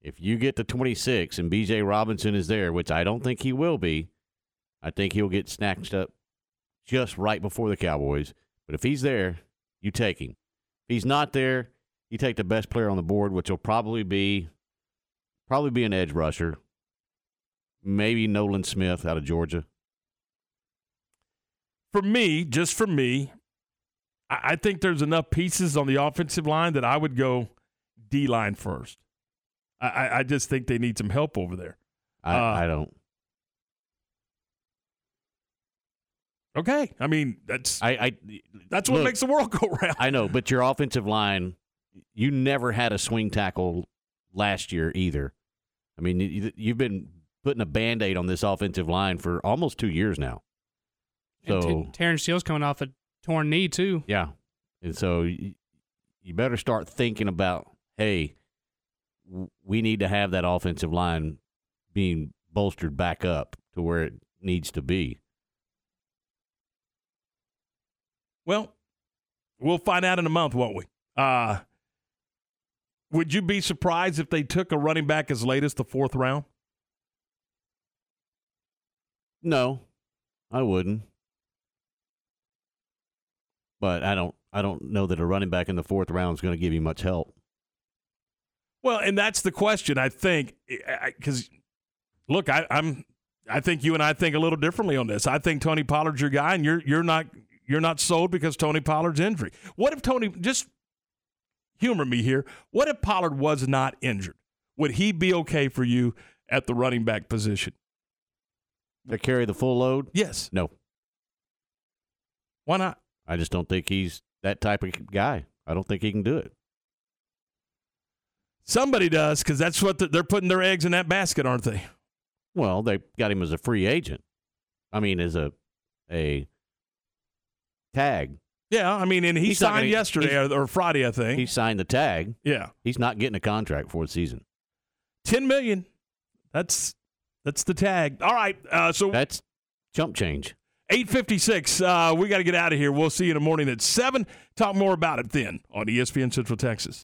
if you get to 26 and Bijan Robinson is there, which I don't think he will be, I think he'll get snatched up just right before the Cowboys. But if he's there, you take him. If he's not there, you take the best player on the board, which will probably be probably be an edge rusher. Maybe Nolan Smith out of Georgia. For me, just for me, I, think there's enough pieces on the offensive line that I would go D line first. I- I, I just think they need some help over there. I, Uh, I don't. Okay, I mean that's I, I that's what look, makes the world go round. I know, but your offensive line, you never had a swing tackle last year either. I mean, you, you've been putting a band aid on this offensive line for almost two years now. And So T- Terence Steele's coming off a torn knee too. yeah, and so you, you better start thinking about, hey, we need to have that offensive line being bolstered back up to where it needs to be. Well, we'll find out in a month, won't we? Uh, would you be surprised if they took a running back as late as the fourth round? No, I wouldn't. But I don't. I don't know that a running back in the fourth round is going to give you much help. Well, and that's the question. I think because look, I, I'm. I think you and I think a little differently on this. I think Tony Pollard's your guy, and you're you're not you're not sold because Tony Pollard's injury. What if Tony just humor me here? What if Pollard was not injured? Would he be okay for you at the running back position? To carry the full load? Yes. No. Why not? I just don't think he's that type of guy. I don't think he can do it. Somebody does because that's what the, they're putting their eggs in that basket, aren't they? Well, they got him as a free agent. I mean, as a a tag. Yeah, I mean, and he He's not signed gonna- yesterday or, or Friday, I think. He signed the tag. Yeah. He's not getting a contract for the season. Ten million. That's that's the tag. All right. Uh, so that's chump change. Eight fifty six. Uh, we got to get out of here. We'll see you in the morning at seven. Talk more about it then on ESPN Central Texas.